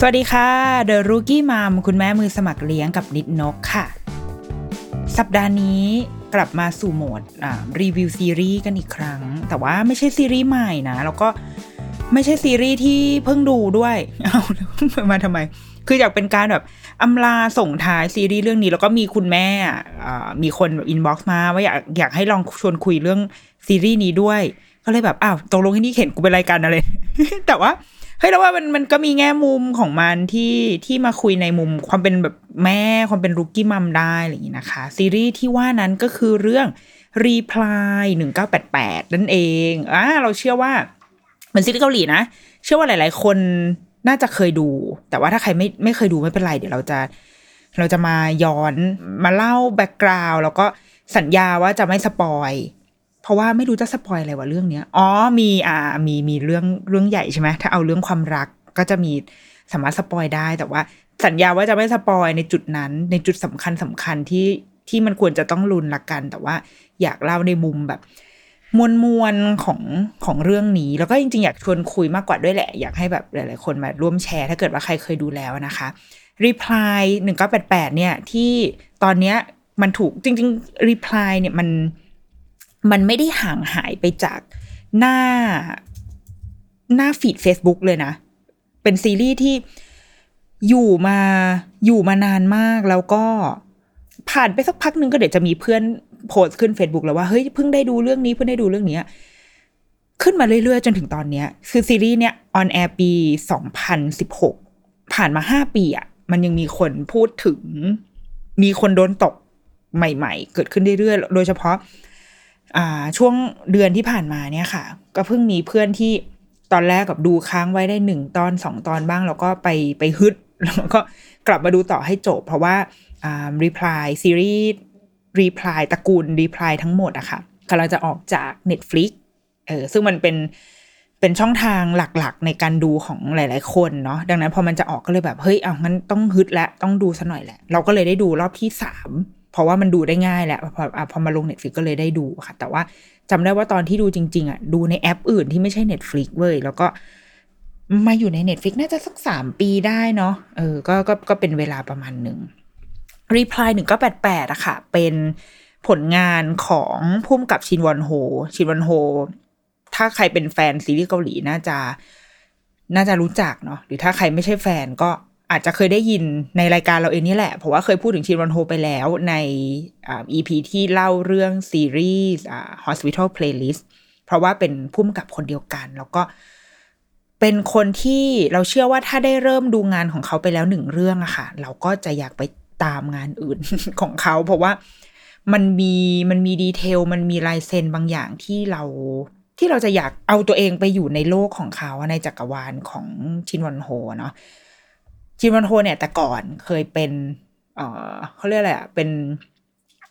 สวัสดีค่ะ The Rookie Mom คุณแม่มือสมัครเลี้ยงกับนิดนกค่ะ สัปดาห์นี้กลับมาสู่โหมดรีวิวซีรีส์กันอีกครั้ง แต่ว่าไม่ใช่ซีรีส์ใหม่นะ แล้วก็ไม่ใช่ซีรีส์ที่เพิ่งดูด้วยเอามาทำไม คืออยากเป็นการแบบอำลาส่งท้ายซีรีส์เรื่องนี้ แล้วก็มีคุณแม่มีคน inbox มาว่าอยากอยากให้ลองชวนคุยเรื่องซีรีส์นี้ด้วย ก็เลยแบบอ้าวตกลงที่นี่เห็นกูเป็นรายการอะไรแต่ว่า เฮ้ยแล้วว่ามันมันก็มีแง่มุมของมันที่ที่มาคุยในมุมความเป็นแบบแม่ความเป็น rookie mom ได้อะไรอย่างนี้นะคะ ซีรีส์ที่ว่านั้นก็คือเรื่อง Reply 1988 นั่นเองอ่าเราเชื่อว่าเหมันซีรีส์เกาหลีนะ เชื่อว่าหลาย ๆ คนน่าจะเคยดู แต่ว่าถ้าใครไม่ไม่เคยดูไม่เป็นไร เดี๋ยวเราจะ เราจะมาย้อนมาเล่า background แล้วก็สัญญาว่าจะไม่ spoil เพราะว่าไม่รู้จะ spoil อะไรวะเรื่องเนี้ยอ๋อมีอ่ามีมีเรื่องเรื่องใหญ่ใช่ไหมถ้าเอาเรื่องความรักก็จะมีสามารถ spoil ได้แต่ว่าสัญญาว่าจะไม่ spoil ในจุดนั้น ในจุดสำคัญสำคัญที่ที่มันควรจะต้องลุ้นละกัน แต่ว่าอยากเล่าในมุมแบบ มวลมวลของของเรื่องนี้ แล้วก็จริงๆ อยากชวนคุยมากกว่าด้วยแหละ อยากให้แบบหลายๆ คนมาร่วมแชร์ ถ้าเกิดว่าใครเคยดูแล้วนะคะ Reply 1988 เนี่ย ที่ตอนเนี้ยมันถูกจริง ๆ Reply เนี่ยมัน มันไม่ได้ห่างหายไปจากหน้าหน้าฟีด Facebook เลยนะ เป็นซีรีส์ที่อยู่มาอยู่มานานมากแล้วก็ผ่านไปสักพักหนึ่งก็เดี๋ยวจะมีเพื่อนโพสต์ขึ้น Facebook แล้วว่าเฮ้ยเพิ่งได้ดูเรื่องนี้เพิ่งได้ดูเรื่องนี้ขึ้นมาเรื่อยๆ จนถึงตอนเนี้ย คือซีรีส์เนี้ย on air ปี2016ผ่านมาห้าปีอะ่ะ มันยังมีคนพูดถึง มีคนโดนตกใหม่ ๆ เกิดขึ้นเรื่อยๆ โดยเฉพาะ ช่วงเดือนที่ผ่านมาเนี่ยค่ะ ก็เพิ่งมีเพื่อนที่ตอนแรกกับดูค้างไว้ได้หนึ่งตอนสองตอนบ้าง แล้วก็ไปไปฮึด แล้วก็กลับมาดูต่อให้จบ เพราะว่าอ่า reply ซีรีส์ reply ตระกูล reply ทั้งหมดอะค่ะกำลังจะออกจาก Netflix เออซึ่งมันเป็นเป็นช่องทางหลักๆ ในการดูของหลาย ๆ คนเนาะดังนั้นพอมันจะออกก็เลยแบบ เฮ้ยเอางั้นต้องฮึดและต้องดูซะหน่อยแหละ เราก็เลยได้ดูรอบที่สาม เพราะว่ามันดูได้ง่ายแหละพอพอมาลง Netflix ก็เลยได้ดูค่ะ แต่ว่าจำได้ว่าตอนที่ดูจริง ๆอะดูในแอปอื่นที่ไม่ใช่ Netflix เว้ยแล้วก็มาอยู่ใน Netflix น่าจะสักสามปีได้เนาะเออก็ก็ก็เป็นเวลาประมาณหนึ่ง Reply หนึ่งก็แปดแปดอะค่ะ เป็นผลงานของพุ่มกับชินวอนโฮ ชินวอนโฮ ถ้าใครเป็นแฟนซีรีส์เกาหลีน่าจะ น่าจะรู้จักเนาะหรือถ้าใครไม่ใช่แฟนก็ อาจจะเคยได้ยินในรายการเราเองนี่แหละ เพราะว่าเคยพูดถึงชินวอนโฮไปแล้วในอ่า EP ที่เล่าเรื่องซีรีส์อ่า Hospital Playlist เพราะว่าเป็นพุ่มกับคนเดียวกัน แล้วก็เป็นคนที่เราเชื่อว่าถ้าได้เริ่มดูงานของเขาไปแล้วหนึ่งเรื่องอะค่ะ เราก็จะอยากไปตามงานอื่นของเขา เพราะว่ามันมีมันมี detail มันมีลายเซ็นบางอย่างที่เราที่เราจะอยากเอาตัวเองไปอยู่ในโลกของเขาในจักรวาลของชินวันโฮเนาะ ชินวันโฮเนี่ยแต่ก่อนเคยเป็นเออเขาเรียกอะไรอะเป็น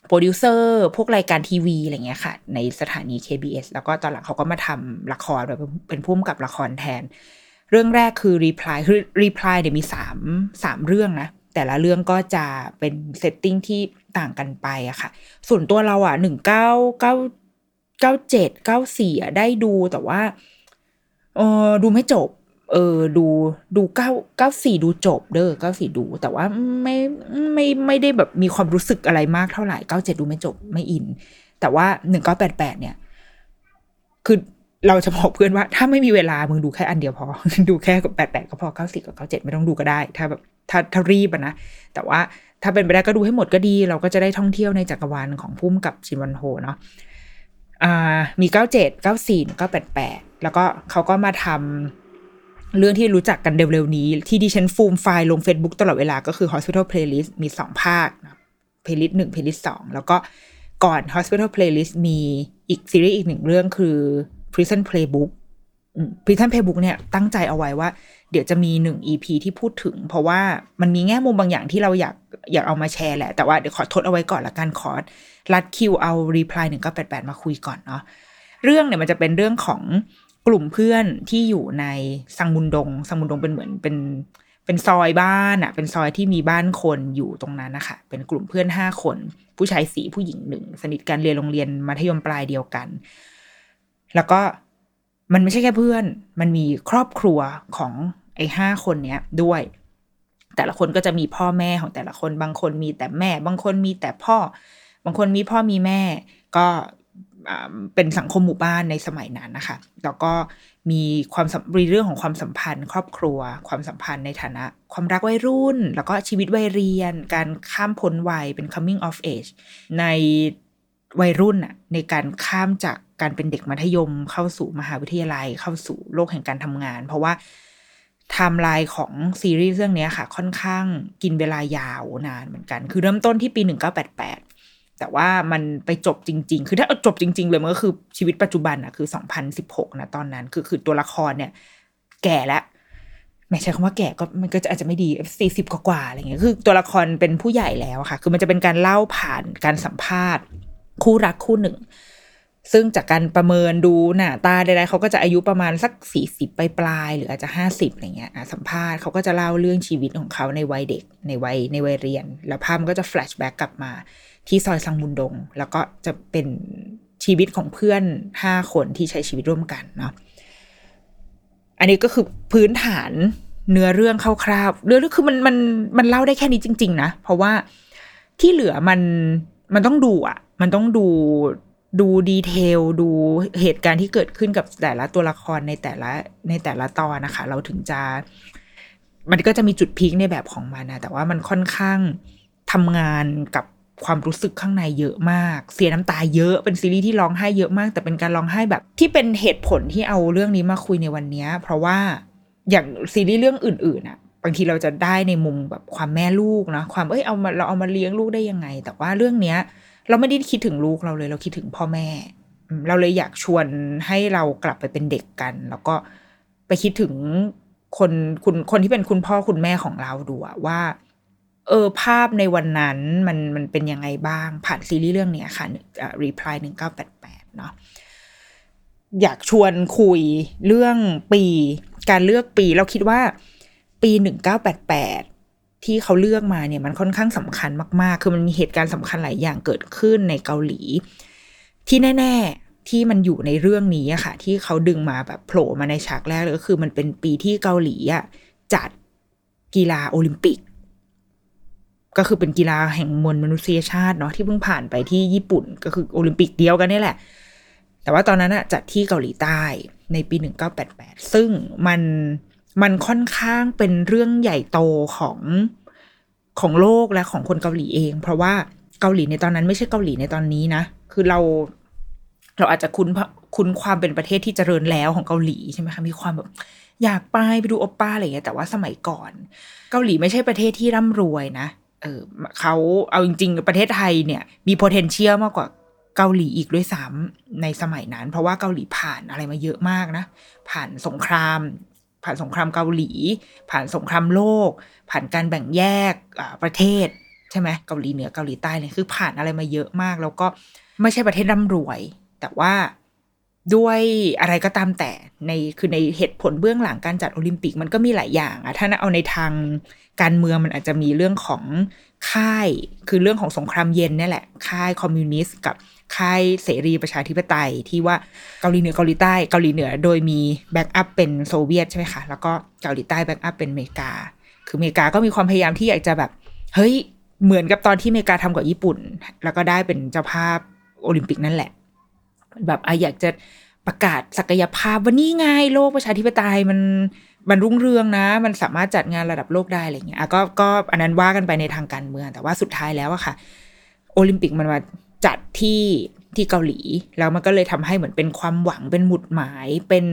โปรดิวเซอร์พวกรายการทีวีอะไรเงี้ยค่ะ ในสถานี KBS แล้วก็ตอนหลังเขาก็มาทำละครแบบเป็นผู้กำกับละครแทน เรื่องแรกคือ Reply คือ Reply เนี่ยมีสามสามเรื่องนะ แต่ละเรื่องก็จะเป็น setting ที่ต่างกันไปอะค่ะ ส่วนตัวเราอะหนึ่งเก้าเก้าเก้าเจ็ดเก้าสี่อะได้ดูแต่ว่าเออดูไม่จบ เออดูดูเก้าเก้าสี่ดูจบเด้อเก้าสี่ดู แต่ว่าไม่ไม่ไม่ได้แบบมีความรู้สึกอะไรมากเท่าไหร่เก้าเจ็ดดูไม่จบไม่อิน แต่ว่าหนึ่งเก้าแปดแปดเนี่ย คือเราจะบอกเพื่อนว่า ถ้าไม่มีเวลามึงดูแค่อันเดียวพอ ดูแค่กับแปดแปดก็พอเก้าสิบกับเก้าเจ็ดไม่ต้องดูก็ได้ ถ้าแบบถ้าถ้ารีบนะ แต่ว่าถ้าเป็นไปได้ก็ดูให้หมดก็ดี เราก็จะได้ท่องเที่ยวในจักรวาลของพุ่มกับชินวันโฮเนาะอ่ามีเก้าเจ็ดเก้าสี่เก้าแปดแปดแล้วก็เขาก็มาทำ เรื่องที่รู้จักกันเร็วๆนี้ ที่ดิฉันฟูมไฟล์ลง Facebook ตลอดเวลาก็คือ Hospital Playlist มีสองภาคนะ Playlist หนึ่ง Playlist สองแล้วก็ก่อน Hospital Playlist มีอีกซีรีส์อีกหนึ่งเรื่องคือ Prison Playbook Prison Playbook เนี่ยตั้งใจเอาไว้ว่า เดี๋ยวจะมีหนึ่ง EP ที่พูดถึง เพราะว่ามันมีแง่มุมบางอย่างที่เราอยากอยากเอามาแชร์แหละ แต่ว่าเดี๋ยวขอทดเอาไว้ก่อนละกันขอรัดคิวเอา reply หนึ่งก็แปดแปดมาคุยก่อนเนาะเรื่องเนี่ยมันจะเป็นเรื่องของ กลุ่มเพื่อนที่อยู่ในซังมุนดงซังมุนดงเป็นเหมือนเป็นเป็นซอยบ้านอะเป็นซอยที่มีบ้านคนอยู่ตรงนั้นนะคะเป็นกลุ่มเพื่อนห้าคน ผู้ชายสี่ผู้หญิงหนึ่งสนิทกันเรียนโรงเรียนมัธยมปลายเดียวกัน แล้วก็มันไม่ใช่แค่เพื่อน มันมีครอบครัวของไอ้ห้าคนเนี้ยด้วย แต่ละคนก็จะมีพ่อแม่ของแต่ละคน บางคนมีแต่แม่ บางคนมีแต่พ่อ บางคนมีพ่อมีแม่ ก็ เป็นสังคมหมู่บ้านในสมัยนั้นนะคะ แล้วก็มีความมีเรื่องของความสัมพันธ์ ครอบครัว ความสัมพันธ์ในฐานะ ความรักวัยรุ่น แล้วก็ชีวิตวัยเรียน การข้ามพ้นวัยเป็น coming of age ในวัยรุ่นอะในการข้ามจากการเป็นเด็กมัธยม เข้าสู่มหาวิทยาลัย เข้าสู่โลกแห่งการทำงาน เพราะว่าไทม์ไลน์ของซีรีส์เรื่องนี้ค่ะ ค่อนข้างกินเวลายาวนานเหมือนกัน คือเริ่มต้นที่ปี 1988 แต่ว่ามันไปจบจริง ๆ คือถ้าเอาจบจริง ๆ เลยมันก็คือชีวิตปัจจุบันอะคือ2016นะตอนนั้น คือคือตัวละครเนี่ย แก่แล้วไม่ใช่คำว่าแก่ก็มันก็จะอาจจะไม่ดีสี่สิบกว่าๆอะไรเงี้ยคือตัวละครเป็นผู้ใหญ่แล้วอะค่ะ คือมันจะเป็นการเล่าผ่านการสัมภาษณ์ คู่รักคู่หนึ่ง ซึ่งจากการประเมินดูหน้าตาใดๆเขาก็จะอายุประมาณสักสี่สิบปลายๆหรืออาจจะห้าสิบอะไรเงี้ยสัมภาษณ์เขาก็จะเล่าเรื่องชีวิตของเขาในวัยเด็กในวัยในวัยเรียน แล้วภาพมันก็จะแฟลชแบ็กกลับมา ที่ซอยซังมุนดง แล้วก็จะเป็นชีวิตของเพื่อนห้าคนที่ใช้ชีวิตร่วมกันเนาะอันนี้ก็คือพื้นฐานเนื้อเรื่องคร่าวๆเรื่องคือมันมันมันเล่าได้แค่นี้จริง ๆ นะ เพราะว่าที่เหลือมันมันต้องดูอะมันต้องดูดูดีเทลดูเหตุการณ์ที่เกิดขึ้นกับแต่ละตัวละครในแต่ละในแต่ละตอนนะคะ เราถึงจะ มันก็จะมีจุดพีคในแบบของมันนะแต่ว่ามันค่อนข้างทำงานกับ ความรู้สึกข้างในเยอะมาก เสียน้ำตาเยอะเป็นซีรีส์ที่ร้องไห้เยอะมาก แต่เป็นการร้องไห้แบบ ที่เป็นเหตุผลที่เอาเรื่องนี้มาคุยในวันนี้ เพราะว่าอย่างซีรีส์เรื่องอื่นๆอะบางทีเราจะได้ในมุมแบบความแม่ลูกนะความเอ้ยเอามาเราเอามาเลี้ยงลูกได้ยังไง แต่ว่าเรื่องเนี้ย เราไม่ได้คิดถึงลูกเราเลย เราคิดถึงพ่อแม่ เราเลยอยากชวนให้เรากลับไปเป็นเด็กกัน แล้วก็ไปคิดถึงคนคุณคนที่เป็นคุณพ่อคุณแม่ของเราดูอะว่า เออภาพในวันนั้นมันมันเป็นยังไงบ้าง ผ่านซีรีส์เรื่องนี้ค่ะอ่า reply หนึ่งเก้าแปดแปดเนาะอยากชวนคุยเรื่องปี การเลือกปีเราคิดว่า ปีหนึ่งเก้าแปดแปดที่เขาเลือกมาเนี่ยมันค่อนข้างสำคัญมาก ๆ คือมันมีเหตุการณ์สำคัญหลายอย่างเกิดขึ้นในเกาหลี ที่แน่ ๆที่มันอยู่ในเรื่องนี้อะค่ะ ที่เขาดึงมาแบบโผล่มาในฉากแรกเลยก็คือมันเป็นปีที่เกาหลีอะจัดกีฬาโอลิมปิก ก็คือเป็นกีฬาแห่งมวลมนุษยชาติเนาะที่เพิ่งผ่านไปที่ญี่ปุ่น ก็คือโอลิมปิกเดียวกันนี่แหละ แต่ว่าตอนนั้นอะจัดที่เกาหลีใต้ในปี 1988 ซึ่งมันมันค่อนข้างเป็นเรื่องใหญ่โตของของโลกและของคนเกาหลีเอง เพราะว่าเกาหลีในตอนนั้นไม่ใช่เกาหลีในตอนนี้นะ คือเราเราอาจจะคุ้นคุ้นความเป็นประเทศที่เจริญแล้วของเกาหลีใช่ไหมคะมีความแบบอยากไปไปดูโอปป้าอะไรอย่างเงี้ยแต่ว่าสมัยก่อน เกาหลีไม่ใช่ประเทศที่ร่ำรวยนะ เออเขาเอาจริง ๆ ประเทศไทยเนี่ย มี potential มากกว่าเกาหลีอีกด้วยซ้ำในสมัยนั้น เพราะว่าเกาหลีผ่านอะไรมาเยอะมากนะ ผ่านสงคราม ผ่านสงครามเกาหลี ผ่านสงครามโลก ผ่านการแบ่งแยกประเทศใช่ไหมเกาหลีเหนือเกาหลีใต้เนี่ยคือผ่านอะไรมาเยอะมาก แล้วก็ไม่ใช่ประเทศร่ำรวย แต่ว่า ด้วยอะไรก็ตามแต่ในคือในเหตุผลเบื้องหลังการจัดโอลิมปิกมันก็มีหลายอย่างอะถ้าเอาในทางการเมืองมันอาจจะมีเรื่องของค่าย คือเรื่องของสงครามเย็นนี่แหละ ค่ายคอมมิวนิสต์กับค่ายเสรีประชาธิปไตยที่ว่าเกาหลีเหนือเกาหลีใต้เกาหลีเหนือโดยมี backup เป็นโซเวียตใช่ไหมคะ แล้วก็เกาหลีใต้ backup เป็นอเมริกา คืออเมริกาก็มีความพยายามที่อยากจะแบบ เฮ้ยเหมือนกับตอนที่อเมริกาทำกับญี่ปุ่น แล้วก็ได้เป็นเจ้าภาพโอลิมปิกนั่นแหละ แบบออยากจะประกาศศักยภาพว่านี่ไงโลกประชาธิปไตยมันมันรุ่งเรืองนะ มันสามารถจัดงานระดับโลกได้อะไรเงี้ยก็ก็อันนั้นว่ากันไปในทางการเมือง แต่ว่าสุดท้ายแล้วอะค่ะ โอลิมปิกมันมาจัดที่ที่เกาหลี แล้วมันก็เลยทำให้เหมือนเป็นความหวังเป็นหมุดหมายเป็น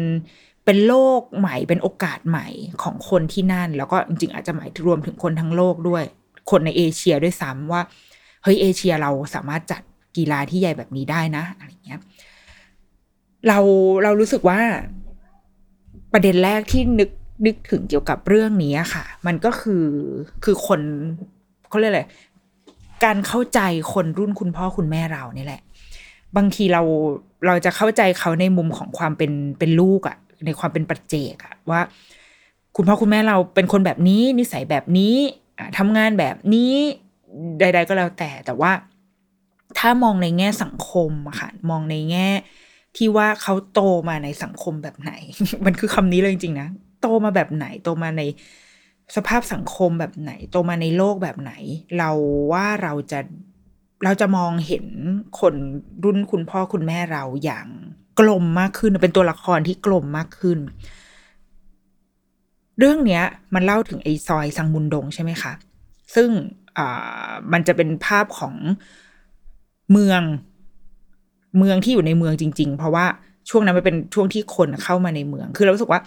เป็นโลกใหม่เป็นโอกาสใหม่ของคนที่นั่น แล้วก็จริงๆอาจจะหมายรวมถึงคนทั้งโลกด้วย คนในเอเชียด้วยซ้ำว่าเฮ้ยเอเชียเราสามารถจัดกีฬาที่ใหญ่แบบนี้ได้นะอะไร เราเรารู้สึกว่า ประเด็นแรกที่นึกนึกถึงเกี่ยวกับเรื่องนี้ค่ะ มันก็คือคือคนเขาเรียกอะไรการเข้าใจคนรุ่นคุณพ่อคุณแม่เรานี่แหละ บางทีเราเราจะเข้าใจเขาในมุมของความเป็นเป็นลูกอะในความเป็นปัจเจกอะว่า คุณพ่อคุณแม่เราเป็นคนแบบนี้ นิสัยแบบนี้ทำงานแบบนี้ใด ๆ ก็แล้วแต่แต่ว่า ถ้ามองในแง่สังคมอะค่ะมองในแง่ ที่ว่าเขาโตมาในสังคมแบบไหน มันคือคำนี้เลยจริงๆนะ โตมาแบบไหน โตมาในสภาพสังคมแบบไหน โตมาในโลกแบบไหน เราว่าเราจะเราจะมองเห็นคนรุ่นคุณพ่อคุณแม่เราอย่างกลมมากขึ้นเป็นตัวละครที่กลมมากขึ้น เรื่องเนี้ย มันเล่าถึงไอ้ซอยสังมุนดงใช่ไหมคะ ซึ่งมันจะเป็นภาพของเมือง เมืองที่อยู่ในเมืองจริง ๆ เพราะว่าช่วงนั้นมันเป็นช่วงที่คนเข้ามาในเมือง คือเรารู้สึกว่า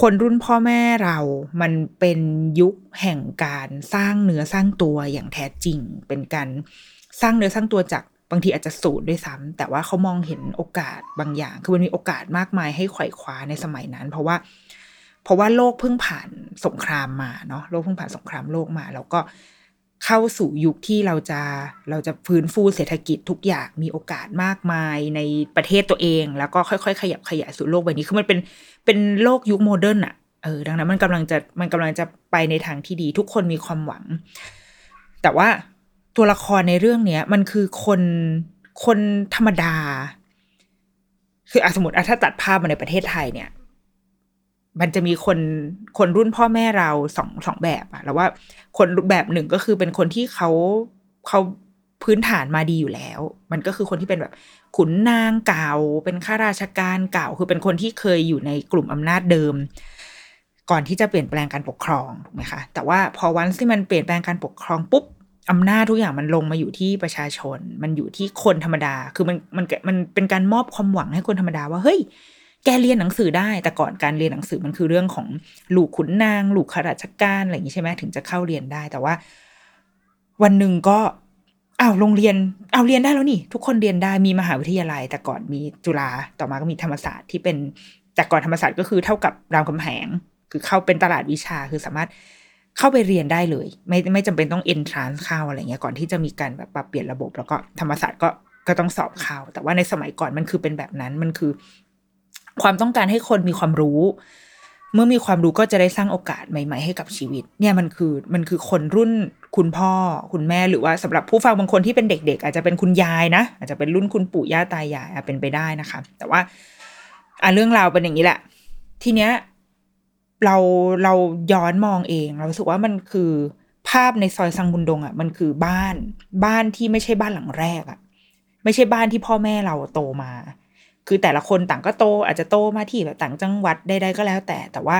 คนรุ่นพ่อแม่เรา มันเป็นยุคแห่งการสร้างเนื้อสร้างตัวอย่างแท้จริง เป็นการสร้างเนื้อสร้างตัวจากบางทีอาจจะสูตรด้วยซ้ำแต่ว่าเขามองเห็นโอกาสบางอย่าง คือมันมีโอกาสมากมายให้ไขว่คว้าในสมัยนั้น เพราะว่า เพราะว่าโลกเพิ่งผ่านสงครามมาเนาะโลกเพิ่งผ่านสงครามโลกมา แล้วก็ เข้าสู่ยุคที่เราจะเราจะฟื้นฟูเศรษฐกิจทุกอย่างมีโอกาสมากมายในประเทศตัวเอง แล้วก็ค่อยๆ ขยับขยายสู่โลกใบนี้คือมันเป็นเป็นโลกยุคโมเดิร์นอะเออดังนั้นมันกำลังจะมันกำลังจะไปในทางที่ดี ทุกคนมีความหวัง แต่ว่าตัวละครในเรื่องเนี้ย มันคือคนคนธรรมดา คืออสมมติถ้าตัดภาพมาในประเทศไทยเนี่ย มันจะมีคนคนรุ่นพ่อแม่เราสองสองแบบอะแล้วว่าคนแบบหนึ่งก็คือเป็นคนที่เขาเขาพื้นฐานมาดีอยู่แล้ว มันก็คือคนที่เป็นแบบขุนนางเก่า เป็นข้าราชการเก่า คือเป็นคนที่เคยอยู่ในกลุ่มอำนาจเดิม ก่อนที่จะเปลี่ยนแปลงการปกครองถูกไหมคะ แต่ว่าพอวันที่มันเปลี่ยนแปลงการปกครองปุ๊บอำนาจทุกอย่างมันลงมาอยู่ที่ประชาชน มันอยู่ที่คนธรรมดา คือมันมันมันเป็นการมอบความหวังให้คนธรรมดาว่าเฮ้ย แกเรียนหนังสือได้ แต่ก่อนการเรียนหนังสือมันคือเรื่องของลูกขุนนาง ลูกข้าราชการอะไรอย่างนี้ใช่ไหมถึงจะเข้าเรียนได้ แต่ว่า วันหนึ่งก็อ้าวโรงเรียนเอาเรียนได้แล้วนี่ ทุกคนเรียนได้มีมหาวิทยาลัย แต่ก่อนมีจุฬาต่อมาก็มีธรรมศาสตร์ที่เป็นแต่ก่อนธรรมศาสตร์ก็คือเท่ากับรามคำแหง คือเข้าเป็นตลาดวิชาคือสามารถเข้าไปเรียนได้เลย ไม่ไม่จำเป็นต้องเอนทรานซ์เข้าอะไรเงี้ยก่อนที่จะมีการแบบปรับเปลี่ยนระบบ แล้วก็ธรรมศาสตร์ก็ก็ต้องสอบเข้าแต่ว่าในสมัยก่อนมันคือเป็นแบบนั้นมันคือ ความต้องการให้คนมีความรู้ เมื่อมีความรู้ก็จะได้สร้างโอกาสใหม่ ๆ ให้กับชีวิต เนี่ยมันคือมันคือคนรุ่นคุณพ่อคุณแม่หรือว่าสำหรับผู้ฟังบางคนที่เป็นเด็ก ๆ อาจจะเป็นคุณยายนะ อาจจะเป็นรุ่นคุณปู่ย่าตายายเป็นไปได้นะคะ แต่ว่าอะเรื่องราวเป็นอย่างนี้แหละ ทีเนี้ยเราเราย้อนมองเอง เราสึกว่ามันคือภาพในซอยสังบุญดงอะ มันคือบ้านบ้านที่ไม่ใช่บ้านหลังแรกอะ ไม่ใช่บ้านที่พ่อแม่เราโตมา คือแต่ละคนต่างก็โต อาจจะโตมาที่แบบต่างจังหวัดใดๆก็แล้วแต่ แต่ว่า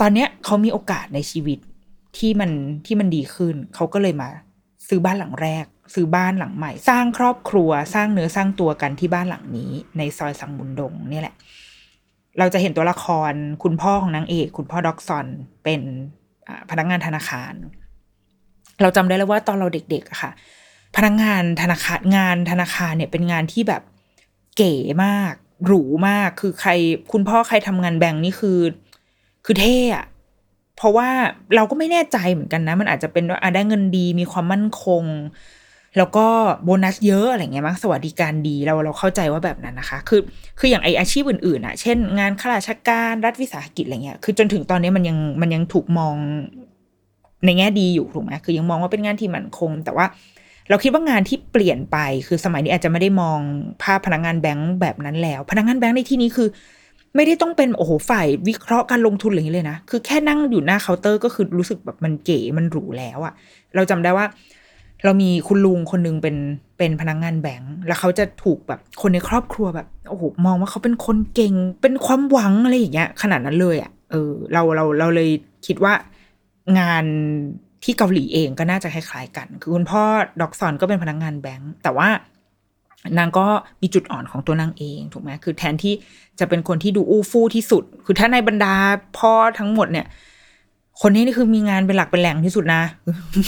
ตอนเนี้ยเขามีโอกาสในชีวิตที่มันที่มันดีขึ้น เขาก็เลยมา ซื้อบ้านหลังแรก ซื้อบ้านหลังใหม่ สร้างครอบครัวสร้างเนื้อสร้างตัวกันที่บ้านหลังนี้ ในซอยสังมุนดงนี่แหละ เราจะเห็นตัวละครคุณพ่อของนางเอก คุณพ่อด็อกซอนเป็นพนักงานธนาคาร เราจำได้แล้วว่าตอนเราเด็กๆอะค่ะ พนักงานธนาคารงานธนาคารเนี่ยเป็นงานที่แบบ เก๋มาก หรูมากคือใคร คุณพ่อใครทำงานแบงค์นี่คือ คือเท่อะเพราะว่าเราก็ไม่แน่ใจเหมือนกันนะ มันอาจจะเป็นว่าได้เงินดีมีความมั่นคง แล้วก็โบนัสเยอะอะไรเงี้ยมั้งสวัสดิการดีเราเราเข้าใจว่าแบบนั้นนะคะ คือคืออย่างไออาชีพอื่นๆอะเช่น งานข้าราชการรัฐวิสาหกิจอะไรเงี้ยคือจนถึงตอนนี้มันยังมันยังถูกมองในแง่ดีอยู่ถูกไหมคือยังมองว่าเป็นงานที่มั่นคง แต่ว่า เราคิดว่างานที่เปลี่ยนไปคือสมัยนี้อาจจะไม่ได้มองภาพพนักงานแบงค์แบบนั้นแล้ว พนักงานแบงค์ในที่นี้คือ ไม่ได้ต้องเป็นโอ้โหฝ่ายวิเคราะห์การลงทุนอะไรอย่างนี้เลยนะคือแค่นั่งอยู่หน้าเคาน์เตอร์ก็คือรู้สึกแบบมันเก๋มันหรูแล้วอะเราจำได้ว่า เรามีคุณลุงคนนึงเป็นเป็นพนักงานแบงค์แล้วเขาจะถูกแบบคนในครอบครัวแบบโอ้โหมองว่าเขาเป็นคนเก่ง เป็นความหวังอะไรอย่างเงี้ยขนาดนั้นเลยอะเออเราเราเราเลยคิดว่างาน ที่เกาหลีเองก็น่าจะคล้ายๆกัน คือคุณพ่อด็อกซอนก็เป็นพนักงานแบงค์แต่ว่านางก็มีจุดอ่อนของตัวนางเองถูกไหมคือแทนที่จะเป็นคนที่ดูอู้ฟู่ที่สุด คือถ้าในบรรดาพ่อทั้งหมดเนี่ย คนนี้นี่คือมีงานเป็นหลักเป็นแหล่งที่สุดนะ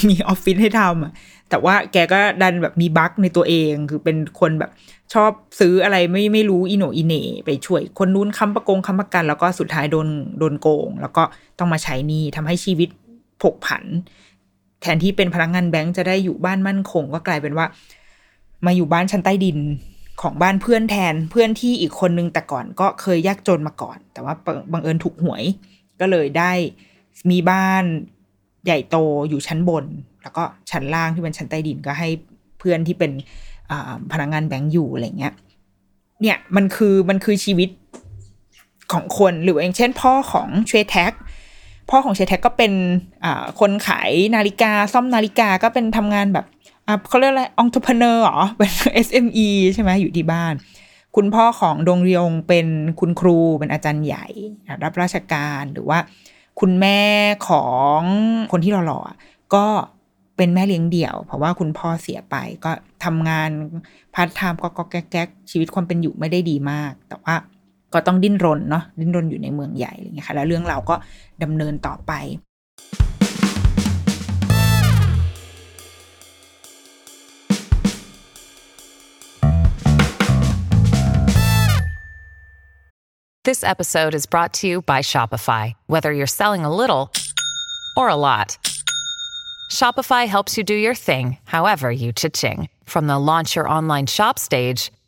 มีออฟฟิศให้ทำอะแต่ว่าแกก็ดันแบบมีบั๊กในตัวเอง คือเป็นคนแบบชอบซื้ออะไรไม่ไม่รู้อีโนอีเน่ไปช่วย คนนู้นค้ำประกงค้ำประกัน แล้วก็สุดท้ายโดนโดนโกง แล้วก็ต้องมาใช้หนี้ทำให้ชีวิต ผกผัน แทนที่เป็นพนักงานแบงค์จะได้อยู่บ้านมั่นคง ก็กลายเป็นว่า มาอยู่บ้านชั้นใต้ดินของบ้านเพื่อนแทนเพื่อนที่อีกคนนึงแต่ก่อนก็เคยยากจนมาก่อน แต่ว่าบังเอิญถูกหวย ก็เลยได้มีบ้านใหญ่โตอยู่ชั้นบน แล้วก็ชั้นล่างที่เป็นชั้นใต้ดินก็ให้เพื่อนที่เป็นพนักงานแบงก์อยู่อะไรเงี้ยเนี่ยมันคือมันคือชีวิตของคนหรืออย่างเช่นพ่อของเชแท็ก พ่อของเชแท็กก็เป็นคนขายนาฬิกาซ่อมนาฬิกาก็เป็นทำงานแบบเขาเรียกอะไรองค์ประกอบหรอเป็น SME ใช่ไหมอยู่ที่บ้าน คุณพ่อของดงเรียงเป็นคุณครูเป็นอาจารย์ใหญ่ รับราชการหรือว่า คุณแม่ของคนที่หล่อๆก็เป็นแม่เลี้ยงเดี่ยว เพราะว่าคุณพ่อเสียไปก็ทำงานพาร์ทไทม์ก็ก็แก๊กชีวิตความเป็นอยู่ไม่ได้ดีมาก แต่ว่า ก็ต้องดิ้นรนเนาะดิ้นรนอยู่ในเมืองใหญ่อะไรเงี้ยค่ะแล้วเรื่องเราก็ดำเนินต่อไป This episode is brought to you by Shopify. Whether you're selling a little or a lot, Shopify helps you do your thing, however you cha-ching. From the launch your online shop stage,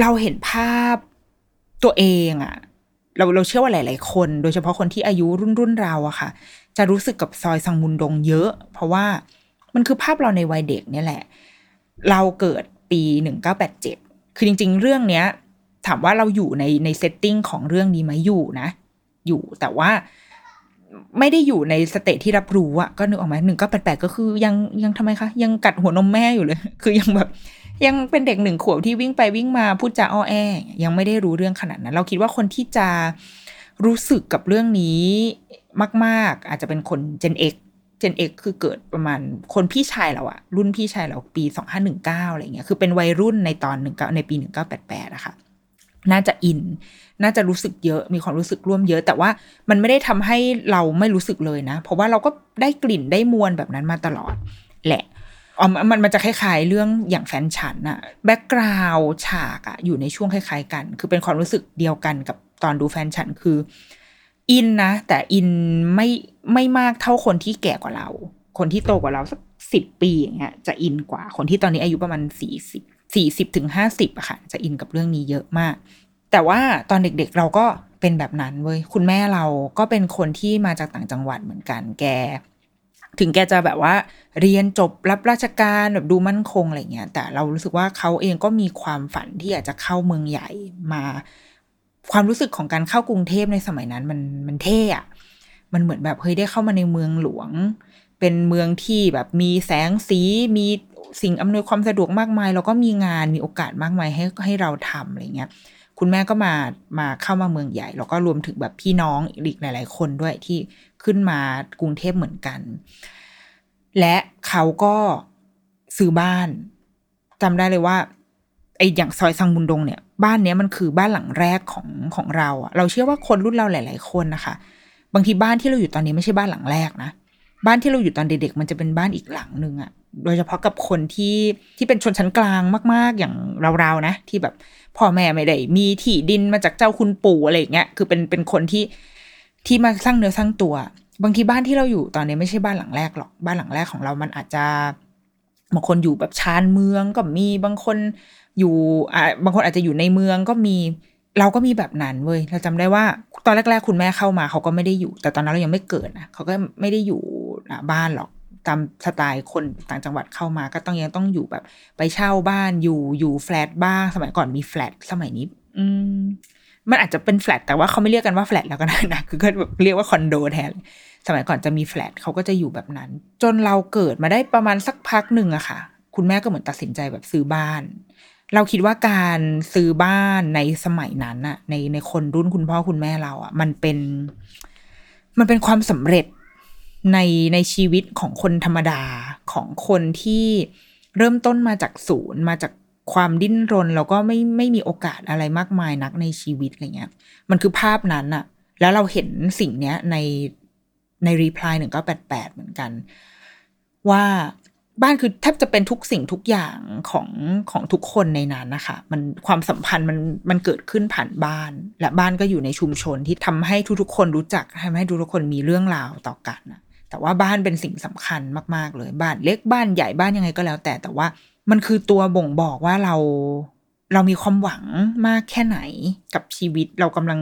เราเห็นภาพตัวเองอะเราเราเชื่อว่าหลาย ๆ คน โดยเฉพาะคนที่อายุรุ่นรุ่นเราอะค่ะ จะรู้สึกกับซอยซังมุนดงเยอะ เพราะว่ามันคือภาพเราในวัยเด็กเนี่ยแหละ เราเกิดปีหนึ่งเก้าแปดเจ็ดคือจริง ๆ เรื่องเนี้ย ถามว่าเราอยู่ในใน setting ของเรื่องนี้ไหมอยู่นะ อยู่แต่ว่าไม่ได้อยู่ใน stage ที่รับรู้อะก็นึกออกไหมหนึ่งเก้าแปดแปดก็คือยังยังทำไมคะ ยังกัดหัวนมแม่อยู่เลย คือยังแบบ ยังเป็นเด็กหนึ่งขวบที่วิ่งไปวิ่งมาพูดจาอ้อแอยังไม่ได้รู้เรื่องขนาดนั้น เราคิดว่าคนที่จะรู้สึกกับเรื่องนี้มาก ๆ อาจจะเป็นคน Gen X Gen X คือเกิดประมาณคนพี่ชายเราอะรุ่นพี่ชายเราปีสองห้าหนึ่งเก้าอะไรเงี้ยคือเป็นวัยรุ่นในตอนหนึ่งเก้าในปีหนึ่งเก้าแปดแปดอะค่ะน่าจะอิน น่าจะรู้สึกเยอะ มีความรู้สึกร่วมเยอะ แต่ว่ามันไม่ได้ทำให้เราไม่รู้สึกเลยนะ เพราะว่าเราก็ได้กลิ่นได้มวลแบบนั้นมาตลอด แหละ อ๋อมันมันจะคล้ายๆเรื่องอย่างแฟนฉันอะ background ฉากอะอยู่ในช่วงคล้ายๆกัน คือเป็นความรู้สึกเดียวกันกับตอนดูแฟนฉันคือ อินนะ แต่อินไม่ไม่มากเท่าคนที่แก่กว่าเรา คนที่โตกว่าเราสักสิบปีอย่างเงี้ยจะอินกว่าคนที่ตอนนี้อายุประมาณสี่สิบสี่สิบถึงห้าสิบอะค่ะจะอินกับเรื่องนี้เยอะมาก แต่ว่าตอนเด็กๆเราก็เป็นแบบนั้นเว้ยคุณแม่เราก็เป็นคนที่มาจากต่างจังหวัดเหมือนกันแก ถึงแกจะแบบว่า เรียนจบรับราชการแบบดูมั่นคงอะไรเงี้ย แต่เรารู้สึกว่าเขาเองก็มีความฝันที่อยากจะเข้าเมืองใหญ่มา ความรู้สึกของการเข้ากรุงเทพในสมัยนั้นมันมันเท่อะมันเหมือนแบบเฮ้ยได้เข้ามาในเมืองหลวง เป็นเมืองที่แบบมีแสงสีมีสิ่งอำนวยความสะดวกมากมาย แล้วก็มีงานมีโอกาสมากมายให้ให้เราทำอะไรเงี้ยคุณแม่ก็มามาเข้ามาเมืองใหญ่ แล้วก็รวมถึงแบบพี่น้องอีกหลาย ๆ คนด้วยที่ ขึ้นมากรุงเทพเหมือนกัน และเขาก็ซื้อบ้านจำได้เลยว่าไออย่างซอยซังบุนดงเนี่ย บ้านเนี้ยมันคือบ้านหลังแรกของของเราอะเราเชื่อว่าคนรุ่นเราหลาย ๆ คนนะคะ บางทีบ้านที่เราอยู่ตอนนี้ไม่ใช่บ้านหลังแรกนะบ้านที่เราอยู่ตอนเด็กๆมันจะเป็นบ้านอีกหลังหนึ่งอะโดยเฉพาะกับคนที่ที่เป็นชนชั้นกลางมาก ๆ อย่างเราๆนะ ที่แบบพ่อแม่ไม่ได้มีที่ดินมาจากเจ้าคุณปู่อะไรอย่างเงี้ยคือเป็นเป็นคนที่ ที่มาสร้างเนื้อสร้างตัว บางทีบ้านที่เราอยู่ตอนนี้ไม่ใช่บ้านหลังแรกหรอก บ้านหลังแรกของเรามันอาจจะบางคนอยู่แบบชานเมืองก็มีบางคนอยู่อ่าบางคนอาจจะอยู่ในเมืองก็มีเราก็มีแบบนั้นเว้ยเราจำได้ว่า ตอนแรก ๆ คุณแม่เข้ามาเขาก็ไม่ได้อยู่ แต่ตอนนั้นเรายังไม่เกิดนะเขาก็ไม่ได้อยู่บ้านหรอกตามสไตล์คนต่างจังหวัดเข้ามาก็ต้องยังต้องอยู่แบบ ไปเช่าบ้านอยู่อยู่แฟลตบ้างสมัยก่อนมีแฟลตสมัยนี้ อืม มันอาจจะเป็นแฟลตแต่ว่าเขาไม่เรียกกันว่าแฟลตแล้วก็ได้นะคือก็แบบเรียกว่าคอนโดแทน สมัยก่อนจะมีแฟลตเขาก็จะอยู่แบบนั้น จนเราเกิดมาได้ประมาณสักพักหนึ่งอะค่ะ คุณแม่ก็เหมือนตัดสินใจแบบซื้อบ้าน เราคิดว่าการซื้อบ้านในสมัยนั้นอะในในคนรุ่นคุณพ่อคุณแม่เราอะมันเป็น มันเป็นความสำเร็จในในชีวิตของคนธรรมดาของคนที่เริ่มต้นมาจากศูนย์มาจาก ความดิ้นรน แล้วก็ไม่ไม่มีโอกาสอะไรมากมายนักในชีวิตอะไรเงี้ย มันคือภาพนั้นอะแล้วเราเห็นสิ่งเนี้ยในในรีプライหนึ่งก็แปดแปดเหมือนกัน ว่าบ้านคือแทบจะเป็นทุกสิ่งทุกอย่างของของทุกคนในนั้นนะคะ มันความสัมพันธ์มันมันเกิดขึ้นผ่านบ้าน และบ้านก็อยู่ในชุมชนที่ทำให้ทุกๆคนรู้จักทำให้ทุกๆคนมีเรื่องราวต่อกันนะแต่ว่าบ้านเป็นสิ่งสำคัญมากๆเลย บ้านเล็กบ้านใหญ่บ้านยังไงก็แล้ว แต่แต่ว่า มันคือตัวบ่งบอกว่าเราเรามีความหวังมากแค่ไหนกับชีวิตเรากำลัง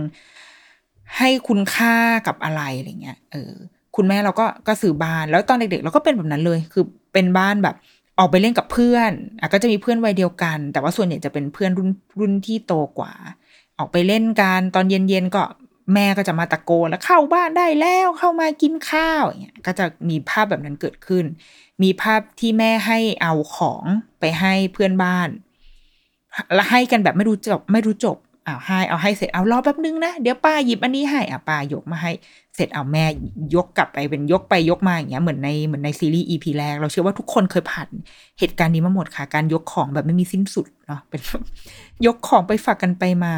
ให้คุณค่ากับอะไรอะไรเงี้ย เออ คุณแม่เราก็ก็ซื้อบ้าน แล้วตอนเด็กๆเราก็เป็นแบบนั้นเลย คือเป็นบ้านแบบออกไปเล่นกับเพื่อนอะก็จะมีเพื่อนวัยเดียวกัน แต่ว่าส่วนใหญ่จะเป็นเพื่อนรุ่นรุ่นที่โตกว่า ออกไปเล่นกันตอนเย็นๆก็ แม่ก็จะมาตะโกนแล้วเข้าบ้านได้แล้วเข้ามากินข้าวอย่างเงี้ยก็จะมีภาพแบบนั้นเกิดขึ้น มีภาพที่แม่ให้เอาของไปให้เพื่อนบ้าน แล้วให้กันแบบไม่รู้จบไม่รู้จบอ้าวให้เอาให้เสร็จเอารอแป๊บนึงนะเดี๋ยวป้าหยิบอันนี้ให้อะป้ายกมาให้เสร็จเอาแม่ยกกลับไปเป็นยกไปยกมาอย่างเงี้ยเหมือนในเหมือนในซีรีส์อีพีแรกเราเชื่อว่าทุกคนเคยผ่านเหตุการณ์นี้มาหมดค่ะ การยกของแบบไม่มีสิ้นสุดเนาะเป็นยกของไปฝากกันไปมา